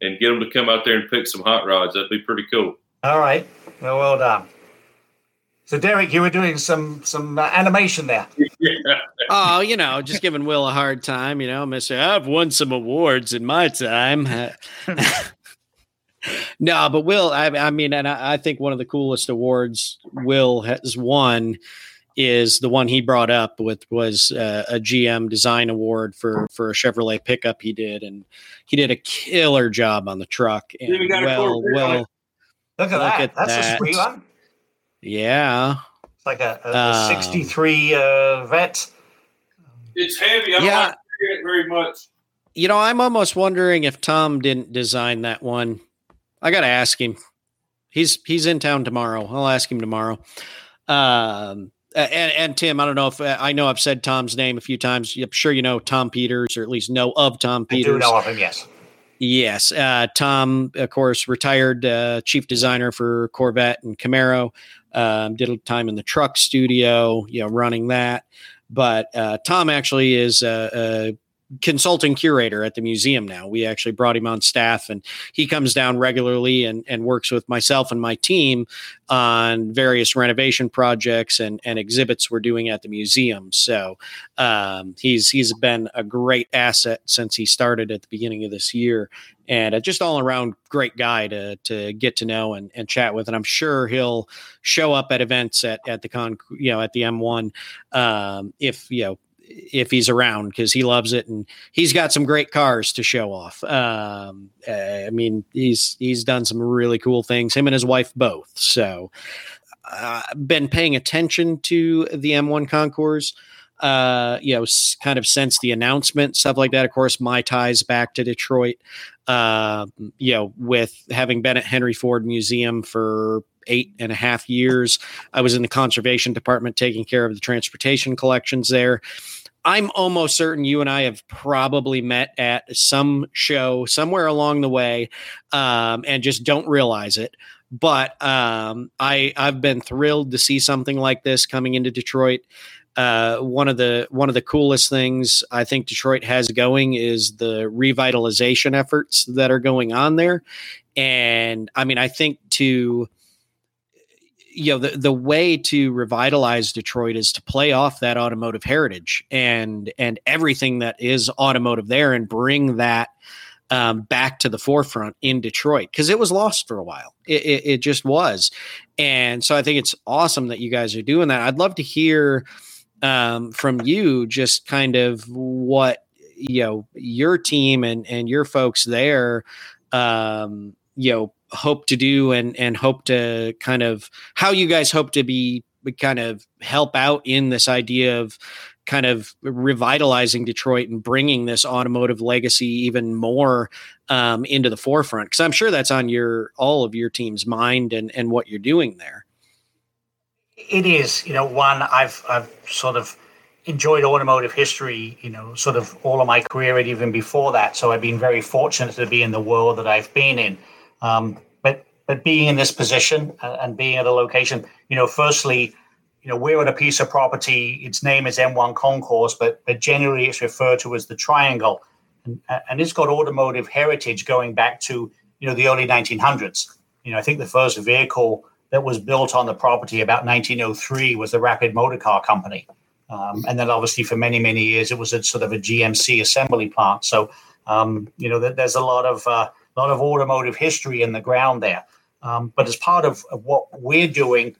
and get them to come out there and pick some hot rods. That'd be pretty cool. All right. Well, well done. So, Derek, you were doing some some uh, animation there. yeah. Oh, you know, just giving Will a hard time. You know, Mister, I've won some awards in my time. no, but Will, I, I mean, and I, I, think one of the coolest awards Will has won is the one he brought up with was uh, a GM design award for for a Chevrolet pickup he did, and he did a killer job on the truck. And well, well, look at look that. At That's that. a sweet one. Yeah, it's like a, a, a um, '63 uh, vet. It's heavy. I don't yeah. like it very much. You know, I'm almost wondering if Tom didn't design that one I got to ask him. He's he's in town tomorrow. I'll ask him tomorrow. Um, and, and Tim, I don't know if I know I've said Tom's name a few times. I'm sure you know Tom Peters, or at least know of Tom Peters. I do know of him. Yes. Yes, uh, Tom, of course, retired uh, chief designer for Corvette and Camaro. Um, did a time in the truck studio, you know, running that. But uh, Tom actually is a, a consulting curator at the museum now. We actually brought him on staff and he comes down regularly and, and works with myself and my team on various renovation projects and, and exhibits we're doing at the museum. So um, he's he's been a great asset since he started at the beginning of this year and a just all around great guy to to get to know and, and chat with. And I'm sure he'll show up at events at, at the con, you know, at the M1 um, if, you know, if he's around because he loves it and he's got some great cars to show off. Um, uh, I mean, he's he's done some really cool things. Him and his wife both. So, uh, been paying attention to the M1 concours. Uh, you know, kind of since the announcement, stuff like that. Of course, my ties back to Detroit. Uh, you know, with having been at Henry Ford Museum for eight and a half years. I was in the conservation department taking care of the transportation collections there. I'm almost certain you and I have probably met at some show somewhere along the way um, and just don't realize it. But um, I I've been thrilled to see something like this coming into Detroit. Uh, one of the one of the coolest things I think Detroit has going is the revitalization efforts that are going on there, and I mean I think to you know the, the way to revitalize detroit is to play off that automotive heritage and and everything that is automotive there and bring that um, back to the forefront in detroit because it was lost for a while. It, it, it, just was. And so i think it's awesome that you guys are doing that. I'd love to hear um, from you just kind of what you know your team and and your folks there um, you know hope to do and and hope to kind of how you guys hope to be kind of help out in this idea of kind of revitalizing Detroit and bringing this automotive legacy even more um, into the forefront because I'm sure that's on your all of your team's mind and and what you're doing there. It is, you know, one I've I've sort of enjoyed automotive history, you know, sort of all of my career and even before that. So I've been very fortunate to be in the world that I've been in. Um, but but being in this position and being at a location, you know, firstly, you know, we're at a piece of property. Its name is M1 Concours, but but generally it's referred to as the Triangle, and, and it's got automotive heritage going back to you know the early 1900s. You know, I think the first vehicle that was built on the property about 1903 was the Rapid Motor Car Company. Um, and then obviously for many, many years, it was a sort of a GMC assembly plant. So, um, you know, there's a lot of uh, lot of automotive history in the ground there. Um, but as part of, of, what we're doing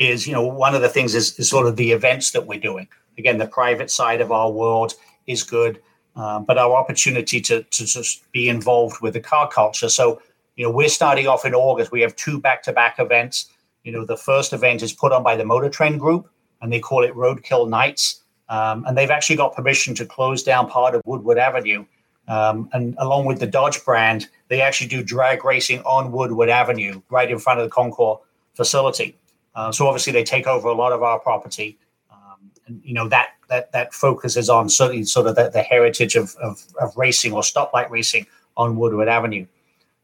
is, you know, one of the things is, is, sort of the events that we're doing. Again, the private side of our world is good, um, but our opportunity to, to just be involved with the car culture. So, you know, we're starting off in August. We have two back-to-back events. You know, the first event is put on by the Motor Trend Group, and they call it Roadkill Nights. Um, and they've actually got permission to close down part of Woodward Avenue. Um, and along with the Dodge brand, they actually do drag racing on Woodward Avenue, right in front of the Concours facility. Uh, so obviously they take over a lot of our property, um, and you know that that that focuses on certainly sort of the, the heritage of, of, of racing or stoplight racing on Woodward Avenue.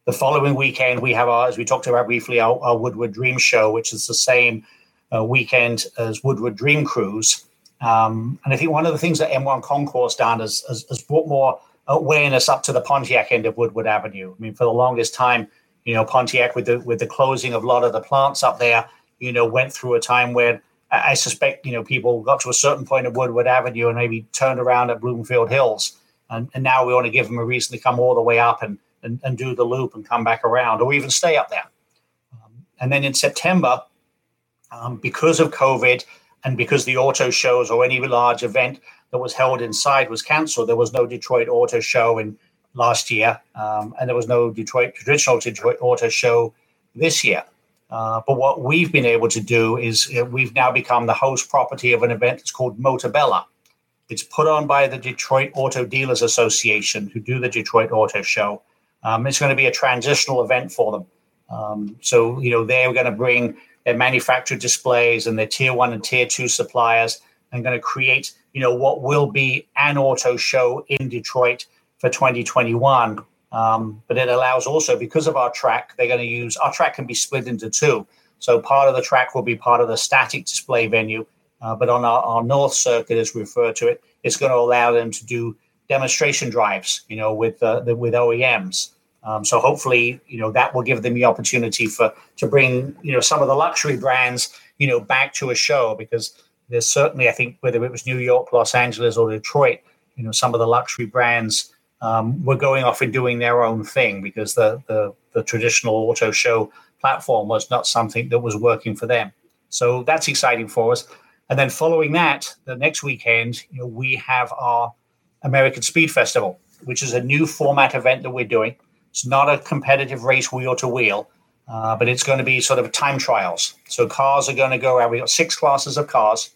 The following weekend, we have our, as we talked about briefly, our, our Woodward Dream Show, which is the same uh, weekend as Woodward Dream Cruise. Um, and I think one of the things that M1 Concourse done is, brought more awareness up to the Pontiac end of Woodward Avenue. I mean, for the longest time, you know, Pontiac with the with the closing of a lot of the plants up there, you know, went through a time where I suspect, you know, people got to a certain point of Woodward Avenue and maybe turned around at Bloomfield Hills. And, and now we want to give them a reason to come all the way up and and, and do the loop and come back around or even stay up there. Um, and then in September, um, because of COVID and because the auto shows or any large event that was held inside was canceled, there was no Detroit Auto Show in last year, um, and there was no Detroit traditional Detroit Auto Show this year. Uh, but what we've been able to do is uh, we've now become the host property of an event that's called Motor Bella. It's put on by the Detroit Auto Dealers Association, who do the Detroit Auto Show. Um, it's going to be a transitional event for them. Um, so, you know, they're going to bring their manufactured displays and their tier one and tier two suppliers and going to create, you know, what will be an auto show in Detroit for 2021. Um, but it allows also, because of our track, they're going to use our track can be split into two. So part of the track will be part of the static display venue, uh, but on our, our north circuit, as we refer to it, it's going to allow them to do demonstration drives, you know, with uh, the, with OEMs. Um, so hopefully, you know, that will give them the opportunity for to bring, you know, some of the luxury brands, you know, back to a show because there's certainly, I think, whether it was New York, Los Angeles, or Detroit, you know, some of the luxury brands um, were going off and doing their own thing because the, the the traditional auto show platform was not something that was working for them. So that's exciting for us. And then following that, the next weekend, you know, we have our American Speed Festival, which is a new format event that we're doing. It's not a competitive race wheel to wheel, uh, but it's going to be sort of time trials. So cars are going to go out. We've got six classes of cars.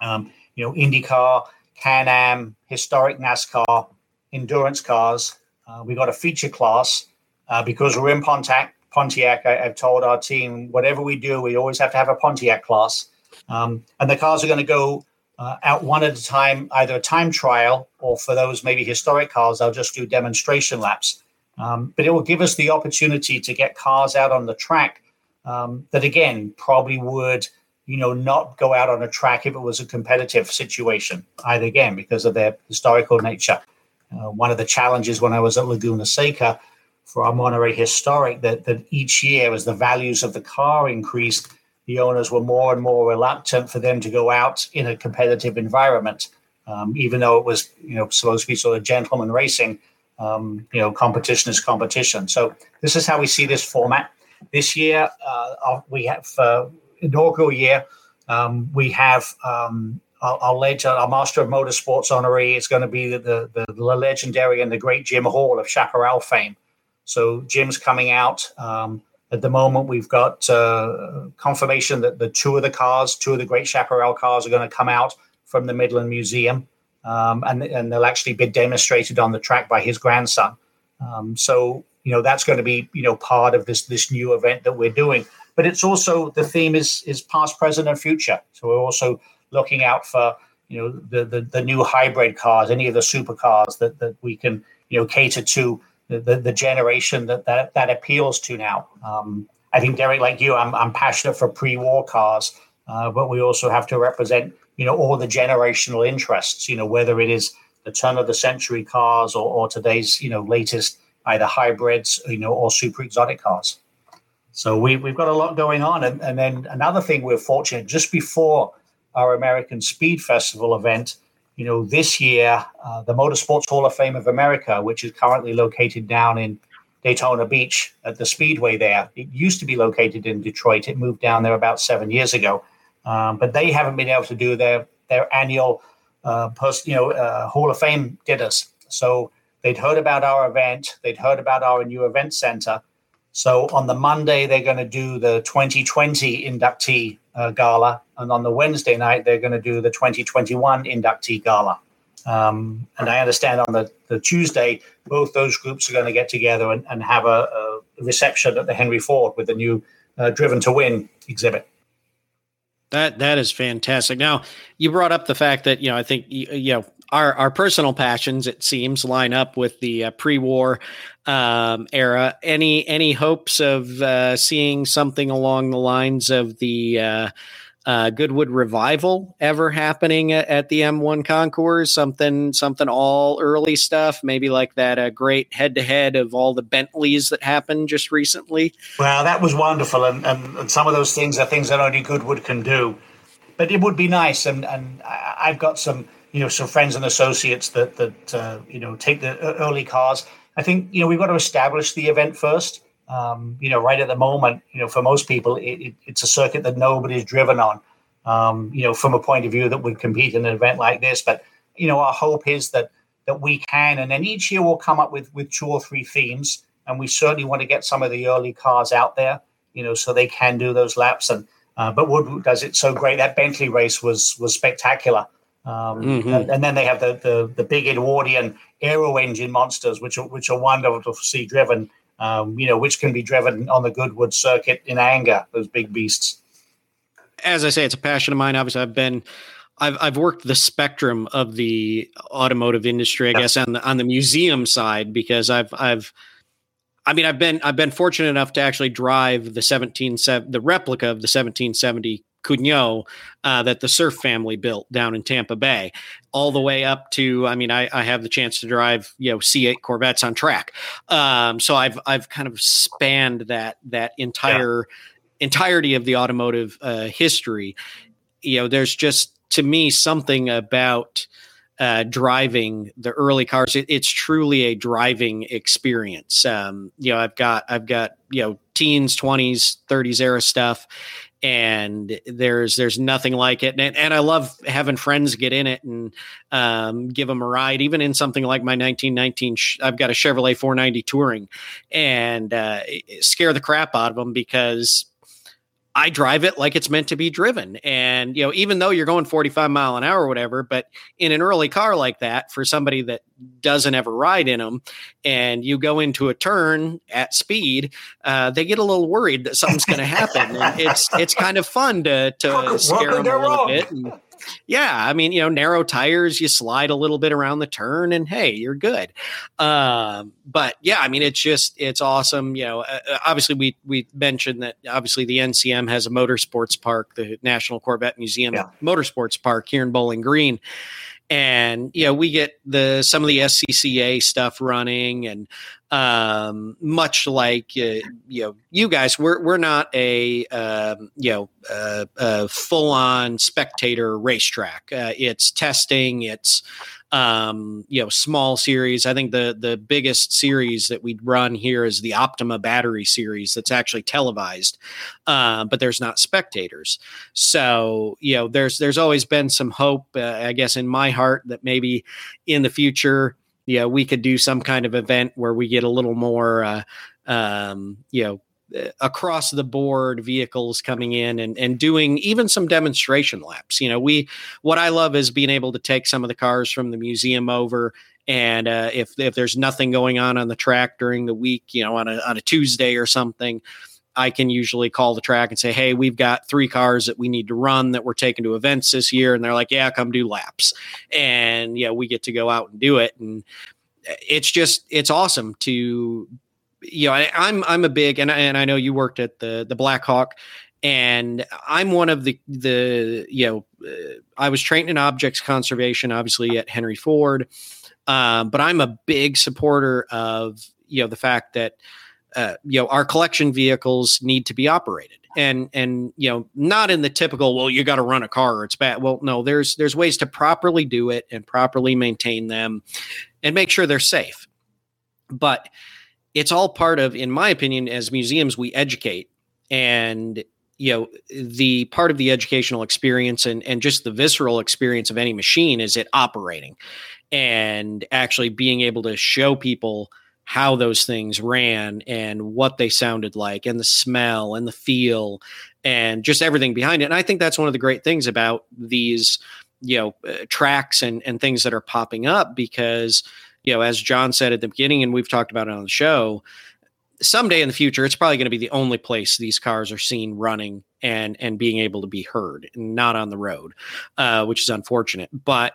Um, you know, IndyCar, Can-Am, historic NASCAR, endurance cars. Uh, we got a feature class uh, because we're in Pontiac. Pontiac, I, have told our team, whatever we do, we always have to have a Pontiac class. Um, and the cars are going to go uh, out one at a time, either a time trial or for those maybe historic cars, they'll just do demonstration laps. Um, but it will give us the opportunity to get cars out on the track um, that, again, probably would, you know, not go out on a track if it was a competitive situation, either again because of their historical nature. Uh, one of the challenges when I was at Laguna Seca for our Monterey Historic that that each year, as the values of the car increased, the owners were more and more reluctant for them to go out in a competitive environment, um, even though it was you know supposed to be sort of gentleman racing. Um, you know, competition is competition. So this is how we see this format. This year, uh, we have uh, inaugural year. Um, we have um, our, our, later our Master of Motorsports honoree is going to be the, the, the legendary and the great Jim Hall of Chaparral fame. So Jim's coming out. Um, at the moment, we've got uh, confirmation that the two of the cars, two of the Great Chaparral cars, are going to come out from the Midland Museum, um, and and they'll actually be demonstrated on the track by his grandson. Um, so you know that's going to be you know part of this this new event that we're doing. But it's also the theme is is past, present, and future. So we're also looking out for you know the the, the new hybrid cars, any of the supercars that that we can you know cater to the, the, generation that, that that appeals to now. Um, I think Derek, like you, I'm, I'm passionate for pre-war cars, uh, but we also have to represent, you know, all the generational interests. You know, whether it is the turn of the century cars or, or today's, you know, latest either hybrids, you know, or super exotic cars. So we, we've got a lot going on. And, and then another thing we're fortunate, just before our American Speed Festival event, you know, this year, uh, the Motorsports Hall of Fame of America, which is currently located down in Daytona Beach at the Speedway there, it used to be located in Detroit. It moved down there about seven years ago, um, but they haven't been able to do their their annual, uh, you know, uh, Hall of Fame dinners. So they'd heard about our event, they'd heard about our new event center. So on the Monday, they're going to do the 2020 inductee uh, gala, and on the Wednesday night, they're going to do the 2021 inductee gala. Um, and I understand on the, the Tuesday, both those groups are going to get together and, and have a, a, reception at the Henry Ford with the new uh, Driven to Win exhibit. That that is fantastic. Now you brought up the fact that you know I think you know our our personal passions it seems line up with the uh, pre-war um, era. Any any hopes of uh, seeing something along the lines of the uh, uh, Goodwood revival ever happening at, at, the M1 concours? Something, something all early stuff, maybe like that uh, great head to head of all the Bentleys that happened just recently. Well, that was wonderful, and, and, and, some of those things are things that only Goodwood can do. But it would be nice, and and I've got some you know some friends and associates that that uh, you know take the early cars. I think you know we've got to establish the event first. Um, you know, right at the moment, you know, for most people, it, it, it's a circuit that nobody's driven on. Um, you know, from a point of view that would compete in an event like this. But you know, our hope is that that we can, and then each year we'll come up with with two or three themes, and we certainly want to get some of the early cars out there, you know, so they can do those laps. And uh, but Wood does it so great. That Bentley race was was spectacular. Um, mm-hmm. and, and, then they have the, the the big Edwardian aero engine monsters, which are which are wonderful to see driven um, you know, which can be driven on the Goodwood circuit in anger, those big beasts. As I say, it's a passion of mine. Obviously, I've been I've I've worked the spectrum of the automotive industry, I yeah. guess, on the on the museum side because I've I've I mean I've been I've been fortunate enough to actually drive the seventeen the replica of the 1770 Cugnot uh, that the Surf family built down in Tampa Bay, all the way up to. I mean, I, I have the chance to drive you know C8 Corvettes on track, um, so I've I've kind of spanned that that entire yeah. entirety of the automotive uh, history. You know, there's just to me something about uh, driving the early cars. It, it's truly a driving experience. Um, you know, I've got I've got you know teens, twenties, thirties era stuff, and there's there's nothing like it. And, and i love having friends get in it and um, give them a ride. Even in something like my 1919 i've got a chevrolet 490 touring and uh, scare the crap out of them because I drive it like it's meant to be driven. And, you know, even though you're going 45 mile an hour or whatever, but in an early car like that, for somebody that doesn't ever ride in them and you go into a turn at speed, uh, they get a little worried that something's going to happen. and it's, it's kind of fun to, to scare them a little bit. And, yeah, I mean, you know, narrow tires, you slide a little bit around the turn, and hey, you're good. Um, but yeah, I mean, it's just it's awesome. You know, uh, uh obviously we we mentioned that obviously the NCM has a motorsports park, the National Corvette Museum yeah. Motorsports Park here in Bowling Green and you know we get the some of the SCCA stuff running, and um, much like uh, you know you guys, we're we're not a um, you know uh, uh, full on spectator racetrack. Uh, it's testing. It's um, you know, small series. I think the the biggest series that we run here is the Optima Battery series that's actually televised, uh, but there's not spectators. So you know, there's there's always been some hope, uh, I guess, in my heart that maybe in the future, yeah, we could do some kind of event where we get a little more, uh, um, you know, across the board vehicles coming in and, and doing even some demonstration laps. You know, we what I love is being able to take some of the cars from the museum over and uh, if if there's nothing going on on the track during the week, you know, on a on a Tuesday or something, I can usually call the track and say, "Hey, we've got three cars that we need to run that we're taking to events this year," and they're like, "Yeah, come do laps," and yeah, we get to go out and do it, and it's just it's awesome to you know, I, am I'm, I'm a big and I, and I know you worked at the the Blackhawk, and I'm one of the the you know uh, I was trained in objects conservation, obviously at Henry Ford, um, but I'm a big supporter of you know the fact that uh, you know our collection vehicles need to be operated. And and you know not in the typical well you got to run a car or it's bad. Well no there's there's ways to properly do it and properly maintain them and make sure they're safe. But it's all part of, in my opinion, as museums, we educate and you know the part of the educational experience and and just the visceral experience of any machine is it operating and actually being able to show people how those things ran and what they sounded like and the smell and the feel and just everything behind it. And I think that's one of the great things about these, you know, uh, tracks and, and things that are popping up because, you know, as John said at the beginning, and we've talked about it on the show, someday in the future, it's probably going to be the only place these cars are seen running and and being able to be heard, not on the road, uh, which is unfortunate. But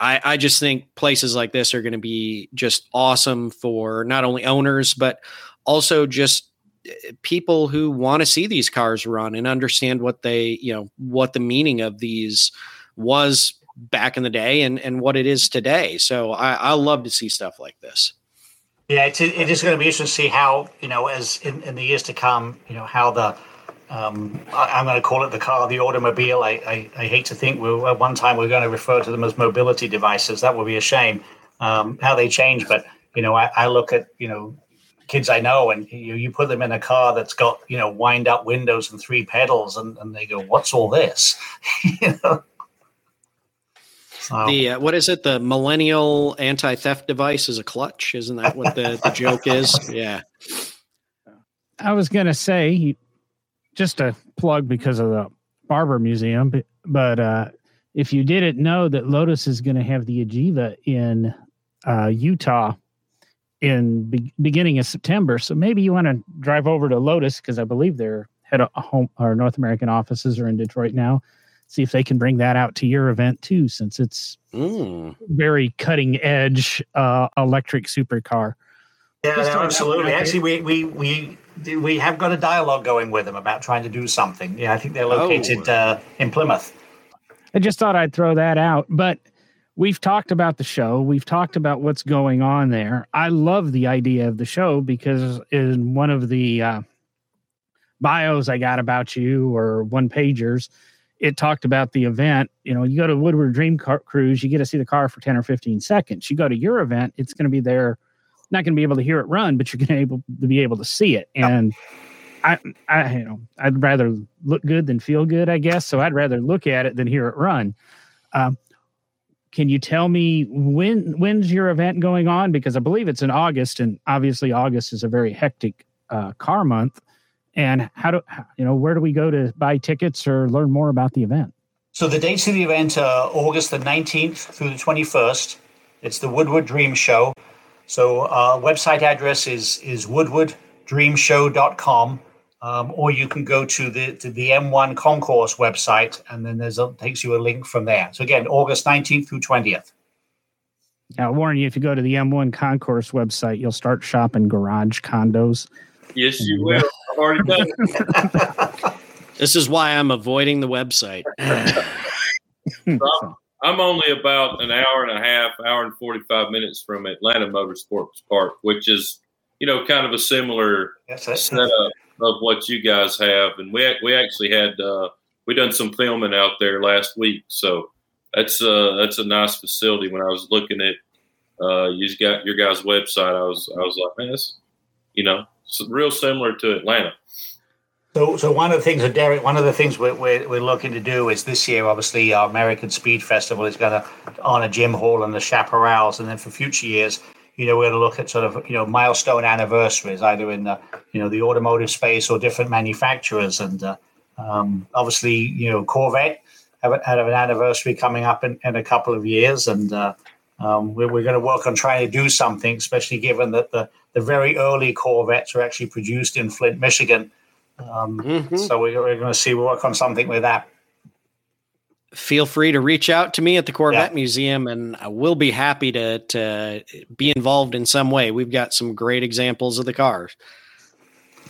I, I just think places like this are going to be just awesome for not only owners but also just eh, people who want to see these cars run and understand what they you know what the meaning of these was back in the day and and what it is today. So i i love to see stuff like this. Yeah, it's, it is going to be interesting to see how you know, as in, in the years to come, you know, how the um, I, am going to call it the car, the automobile. I, I, I hate to think we at one time we're going to refer to them as mobility devices. That would be a shame. Um, how they change, but you know, I, I look at you know kids I know, and you you put them in a car that's got you know wind up windows and three pedals, and, and they go, "What's all this?" you know. So. The uh, what is it? The millennial anti-theft device is a clutch, isn't that what the, the joke is? Yeah. I was gonna say, just a plug because of the Barber Museum, but, but uh, if you didn't know that Lotus is going to have the Evija in uh, Utah in be- beginning of September, so maybe you want to drive over to Lotus because I believe their head of home or North American offices are in Detroit now see if they can bring that out to your event too, since it's mm. very cutting edge uh, electric supercar. Yeah, no, absolutely. Actually, we we we we have got a dialogue going with them about trying to do something. Yeah, I think they're located oh. uh, in Plymouth. I just thought I'd throw that out, but we've talked about the show. We've talked about what's going on there. I love the idea of the show because in one of the uh, bios I got about you or one pagers, it talked about the event. You know, you go to Woodward Dream car- Cruise, you get to see the car for 10 or 15 seconds. You go to your event, it's going to be there, not going to be able to hear it run, but you're going to able to be able to see it. And I, I, you know, I'd rather look good than feel good, I guess. So I'd rather look at it than hear it run. Um, can you tell me when when's your event going on? Because I believe it's in August, and obviously August is a very hectic uh, car month and how do you know where do we go to buy tickets or learn more about the event so the dates of the event are august the 19th through the 21st it's the woodward dream show so our website address is is woodwarddreamshow.com um, or you can go to the to the m1 concourse website and then there's a takes you a link from there so again august 19th through 20th now, I warn you, if you go to the M1 Concourse website, you'll start shopping garage condos. Yes, you will already done it. this is why I'm avoiding the website. so I'm only about an hour and a half, hour and 45 minutes from Atlanta Motorsports Park, which is, you know, kind of a similar setup of what you guys have. And we, we actually had, uh, we done some filming out there last week. So that's, uh, that's a nice facility. When I was looking at, uh, you got your guys' website, I was, I was like, man, that's, you know, real similar to Atlanta. So, so one of the things, that Derek, one of the things we're, we're, we're looking to do is this year, obviously, our American Speed Festival is going to honor Jim Hall and the Chaparrals, and then for future years, you know, we're going to look at sort of you know milestone anniversaries, either in the you know the automotive space or different manufacturers, and uh, um, obviously, you know, Corvette have, have an anniversary coming up in, in a couple of years, and uh, um, we're, we're going to work on trying to do something, especially given that the, the very early Corvettes were actually produced in Flint, Michigan. Um, mm-hmm. So we're, we're going to see We work on something with that. Feel free to reach out to me at the Corvette yeah. Museum, and I will be happy to to be involved in some way. We've got some great examples of the cars.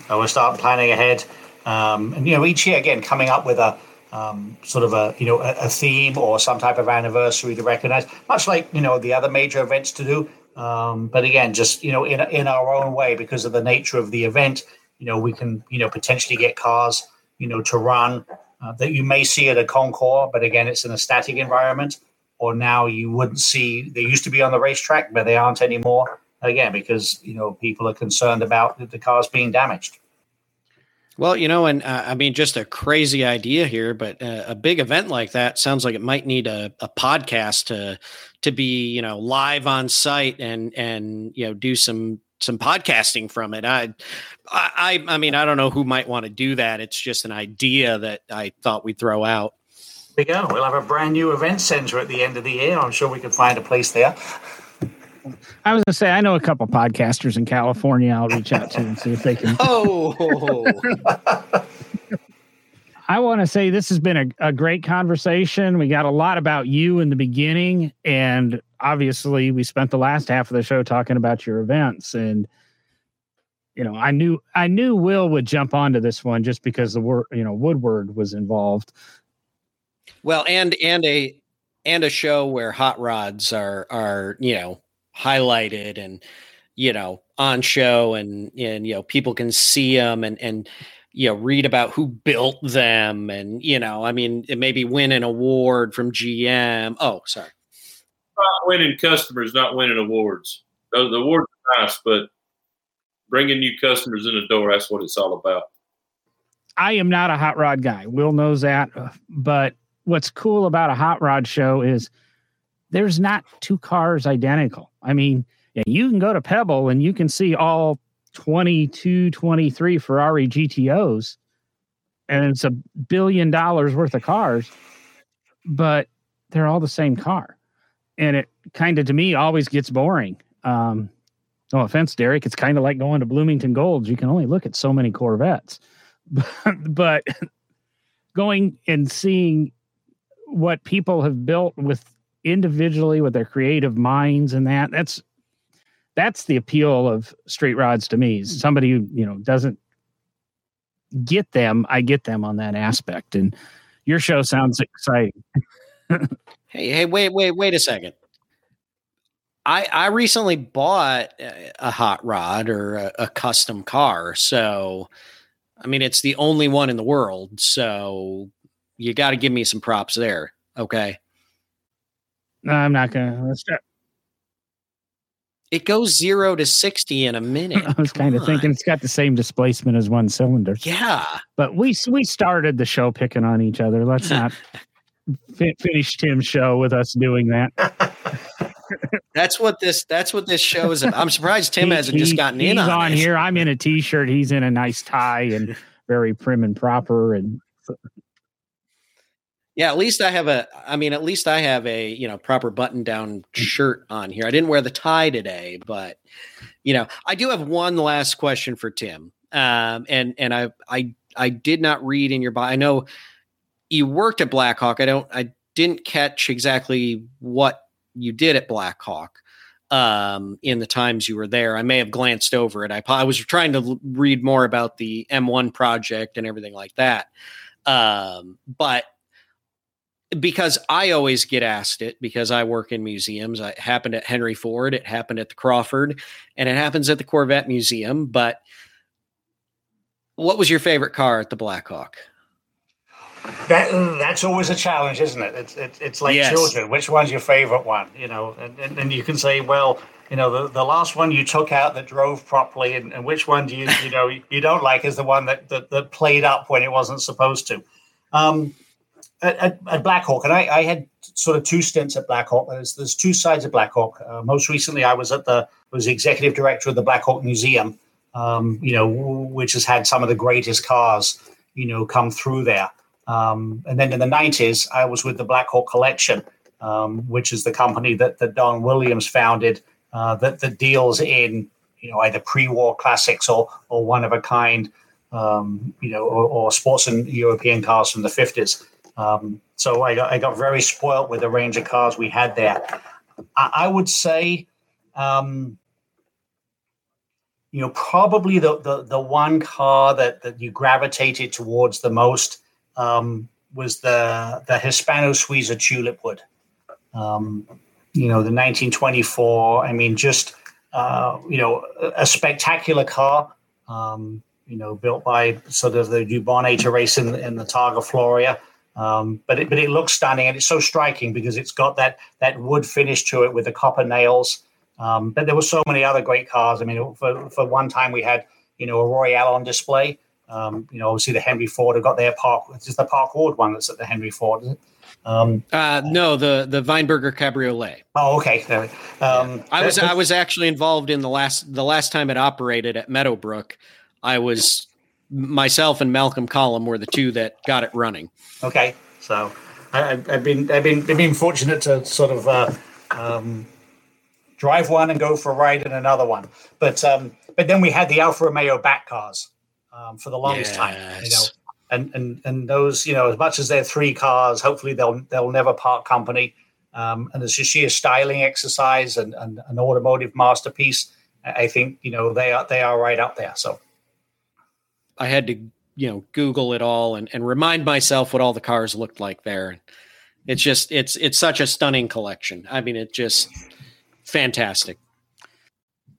So we'll start planning ahead, um, and you know, each year again coming up with a um, sort of a you know a, a, theme or some type of anniversary to recognize, much like you know the other major events to do. Um, but again, just you know in in our own way because of the nature of the event, you know we can you know potentially get cars you know to run uh, that you may see at a concours, but again it's in a static environment. Or now you wouldn't see they used to be on the racetrack, but they aren't anymore. Again, because you know people are concerned about the cars being damaged. Well, you know, and uh, I mean, just a crazy idea here, but uh, a big event like that sounds like it might need a, a podcast to to be, you know, live on site and and you know do some some podcasting from it. I, I, I mean, I don't know who might want to do that. It's just an idea that I thought we'd throw out. There we go. We'll have a brand new event center at the end of the year. I'm sure we can find a place there. I was gonna say I know a couple podcasters in California. I'll reach out to and see if they can. Oh, I want to say this has been a, a great conversation. We got a lot about you in the beginning, and obviously, we spent the last half of the show talking about your events. And you know, I knew I knew Will would jump onto this one just because the word you know Woodward was involved. Well, and and a and a show where hot rods are are you know highlighted and you know on show and and you know people can see them and and you know read about who built them and you know i mean it maybe win an award from gm oh sorry not winning customers not winning awards. The, the awards are nice but bringing new customers in the door that's what it's all about. I am not a hot rod guy. Will knows that. Uh, but what's cool about a hot rod show is there's not two cars identical. I mean you can go to pebble and you can see all 22, 23 Ferrari GTOs, and it's a billion dollars worth of cars, but they're all the same car. And it kind of, to me, always gets boring. Um, no offense, Derek. It's kind of like going to Bloomington Golds. You can only look at so many Corvettes. But, but going and seeing what people have built with individually with their creative minds and that, that's that's the appeal of straight rods to me. Is somebody who you know doesn't get them, I get them on that aspect. And your show sounds exciting. hey, hey, wait, wait, wait a second. I I recently bought a hot rod or a, a custom car, so I mean it's the only one in the world. So you got to give me some props there. Okay. No, I'm not gonna. Let's start. It goes zero to 60 in a minute. I was kind of thinking it's got the same displacement as one cylinder. Yeah. But we we started the show picking on each other. Let's not fi- finish Tim's show with us doing that. that's what this that's what this show is about. I'm surprised Tim He- hasn't he- just gotten he's in on, on here. I'm in a t-shirt. He's in a nice tie and very prim and proper. And Yeah, at least I have a I mean at least I have a, you know, proper button down shirt on here. I didn't wear the tie today, but you know, I do have one last question for Tim. Um and and I I I did not read in your bio. I know you worked at Blackhawk. I don't I didn't catch exactly what you did at Blackhawk um, in the times you were there. I may have glanced over it. I, I was trying to l- read more about the M1 project and everything like that. Um, but because I always get asked it because I work in museums. It happened at Henry Ford, it happened at the Crawford, and it happens at the Corvette Museum. But what was your favorite car at the Blackhawk? That that's always a challenge, isn't it? It's it's, it's like Yes. children. Which one's your favorite one? You know, and, and, and you can say, well, you know, the, the last one you took out that drove properly, and, and which one do you you know you don't like is the one that that, that played up when it wasn't supposed to. Um, at, at, at Blackhawk, and I, I had sort of two stints at Blackhawk. There's there's two sides of Blackhawk. Uh, most recently, I was at the was the executive director of the Blackhawk Museum. Um, you know, which has had some of the greatest cars, you know, come through there. Um, and then in the 90s, I was with the Blackhawk Collection, um, which is the company that, that Don Williams founded uh, that, that deals in you know either pre-war classics or or one of a kind, um, you know, or, or sports and European cars from the 50s. Um, so I got, I got very spoilt with the range of cars we had there. I, I would say, um, you know, probably the, the the one car that that you gravitated towards the most um, was the the Hispano Suiza Tulip Wood. Um, you know, the 1924. I mean, just uh, you know, a, a spectacular car. Um, you know, built by sort of the Dubonnet to race in, in the Targa Florio. Um, but it but it looks stunning and it's so striking because it's got that that wood finish to it with the copper nails. Um, but there were so many other great cars. I mean, for, for one time we had you know a Royale on display. Um, you know, obviously the Henry Ford have got their park. It's just the Park Ward one that's at the Henry Ford. Is it? Um, uh, no, the the Weinberger Cabriolet. Oh, okay. Um, yeah. I was I was actually involved in the last the last time it operated at Meadowbrook. I was myself and Malcolm Collum were the two that got it running. Okay, so I, have been I've been I've been fortunate to sort of uh, um, drive one and go for a ride in another one, but um, but then we had the Alfa Romeo BAT cars um, for the longest yes. time. You know, and and and those, you know, as much as they're three cars, hopefully they'll they'll never part company. Um, and it's a sheer styling exercise and, and an automotive masterpiece. I think you know they are they are right up there. So I had to you know Google it all and, and remind myself what all the cars looked like there. It's just it's it's such a stunning collection. I mean, it just fantastic.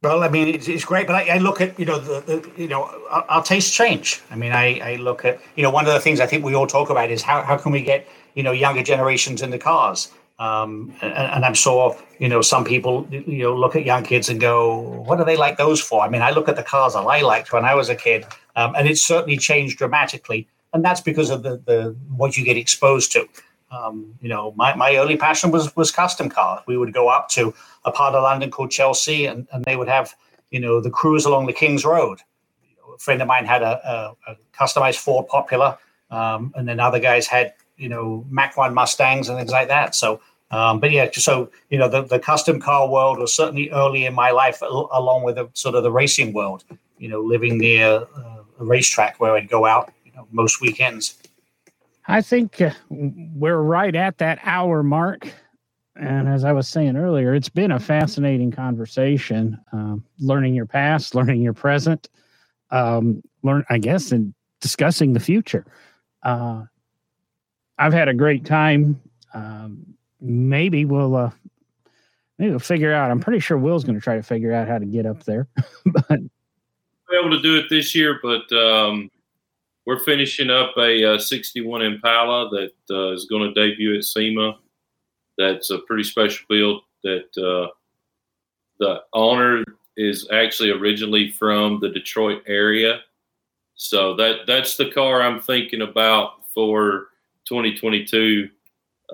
Well, I mean, it's, it's great, but I, I, look at you know the, the you know our, our tastes change. I mean, I, I look at you know one of the things I think we all talk about is how how can we get you know younger generations into cars. Um, and, and, I'm sure you know some people you know look at young kids and go, "What do they like those for?" I mean, I look at the cars that I liked when I was a kid, um, and it's certainly changed dramatically, and that's because of the the what you get exposed to. Um, you know, my, my early passion was was custom cars. We would go up to a part of London called Chelsea, and, and they would have you know the cruise along the King's Road. A friend of mine had a, a, a customized Ford Popular, um, and then other guys had you know Mach One Mustangs and things like that. So, um, but yeah, so you know the, the custom car world was certainly early in my life, along with the sort of the racing world. You know, living near uh, a racetrack where I'd go out you know, most weekends. I think uh, we're right at that hour mark. And as I was saying earlier, it's been a fascinating conversation. Um, learning your past, learning your present, um, learn, I guess, and discussing the future. Uh, I've had a great time. Um, maybe we'll uh, maybe we'll figure out. I'm pretty sure Will's going to try to figure out how to get up there, but be able to do it this year. But um, we're finishing up a, uh, 61 Impala that uh, is going to debut at SEMA. That's a pretty special build. That uh, the owner is actually originally from the Detroit area, so that that's the car I'm thinking about for 2022.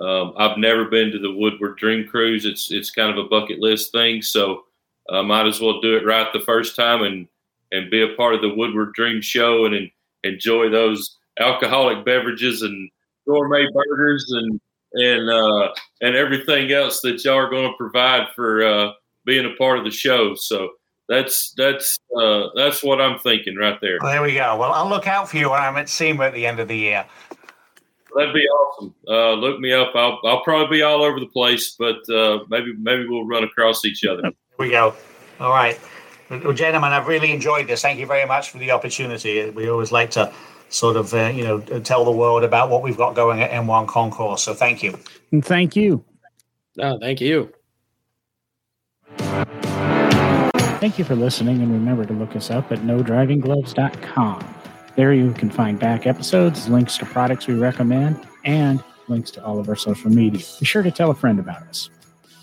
Um, I've never been to the Woodward Dream Cruise. It's it's kind of a bucket list thing, so I might as well do it right the first time and and be a part of the Woodward Dream Show and, and enjoy those alcoholic beverages and gourmet burgers and and uh, and everything else that y'all are going to provide for uh, being a part of the show. So that's that's uh, that's what I'm thinking right there. Well, there we go. Well, I'll look out for you when I'm at SEMA at the end of the year. That'd be awesome. Uh, look me up. I'll, I'll probably be all over the place, but uh, maybe maybe we'll run across each other. There we go. All right. Well, gentlemen, I've really enjoyed this. Thank you very much for the opportunity. We always like to sort of, uh, you know, tell the world about what we've got going at M1 Concourse. So thank you. And thank you. No, thank you. Thank you for listening, and remember to look us up at nodrivinggloves.com. There you can find back episodes, links to products we recommend, and links to all of our social media. Be sure to tell a friend about us.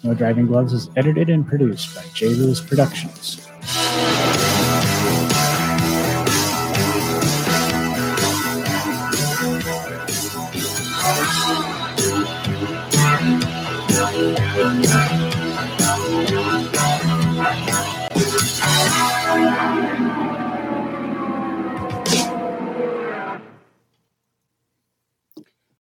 No Driving Gloves is edited and produced by J. Lewis Productions. Música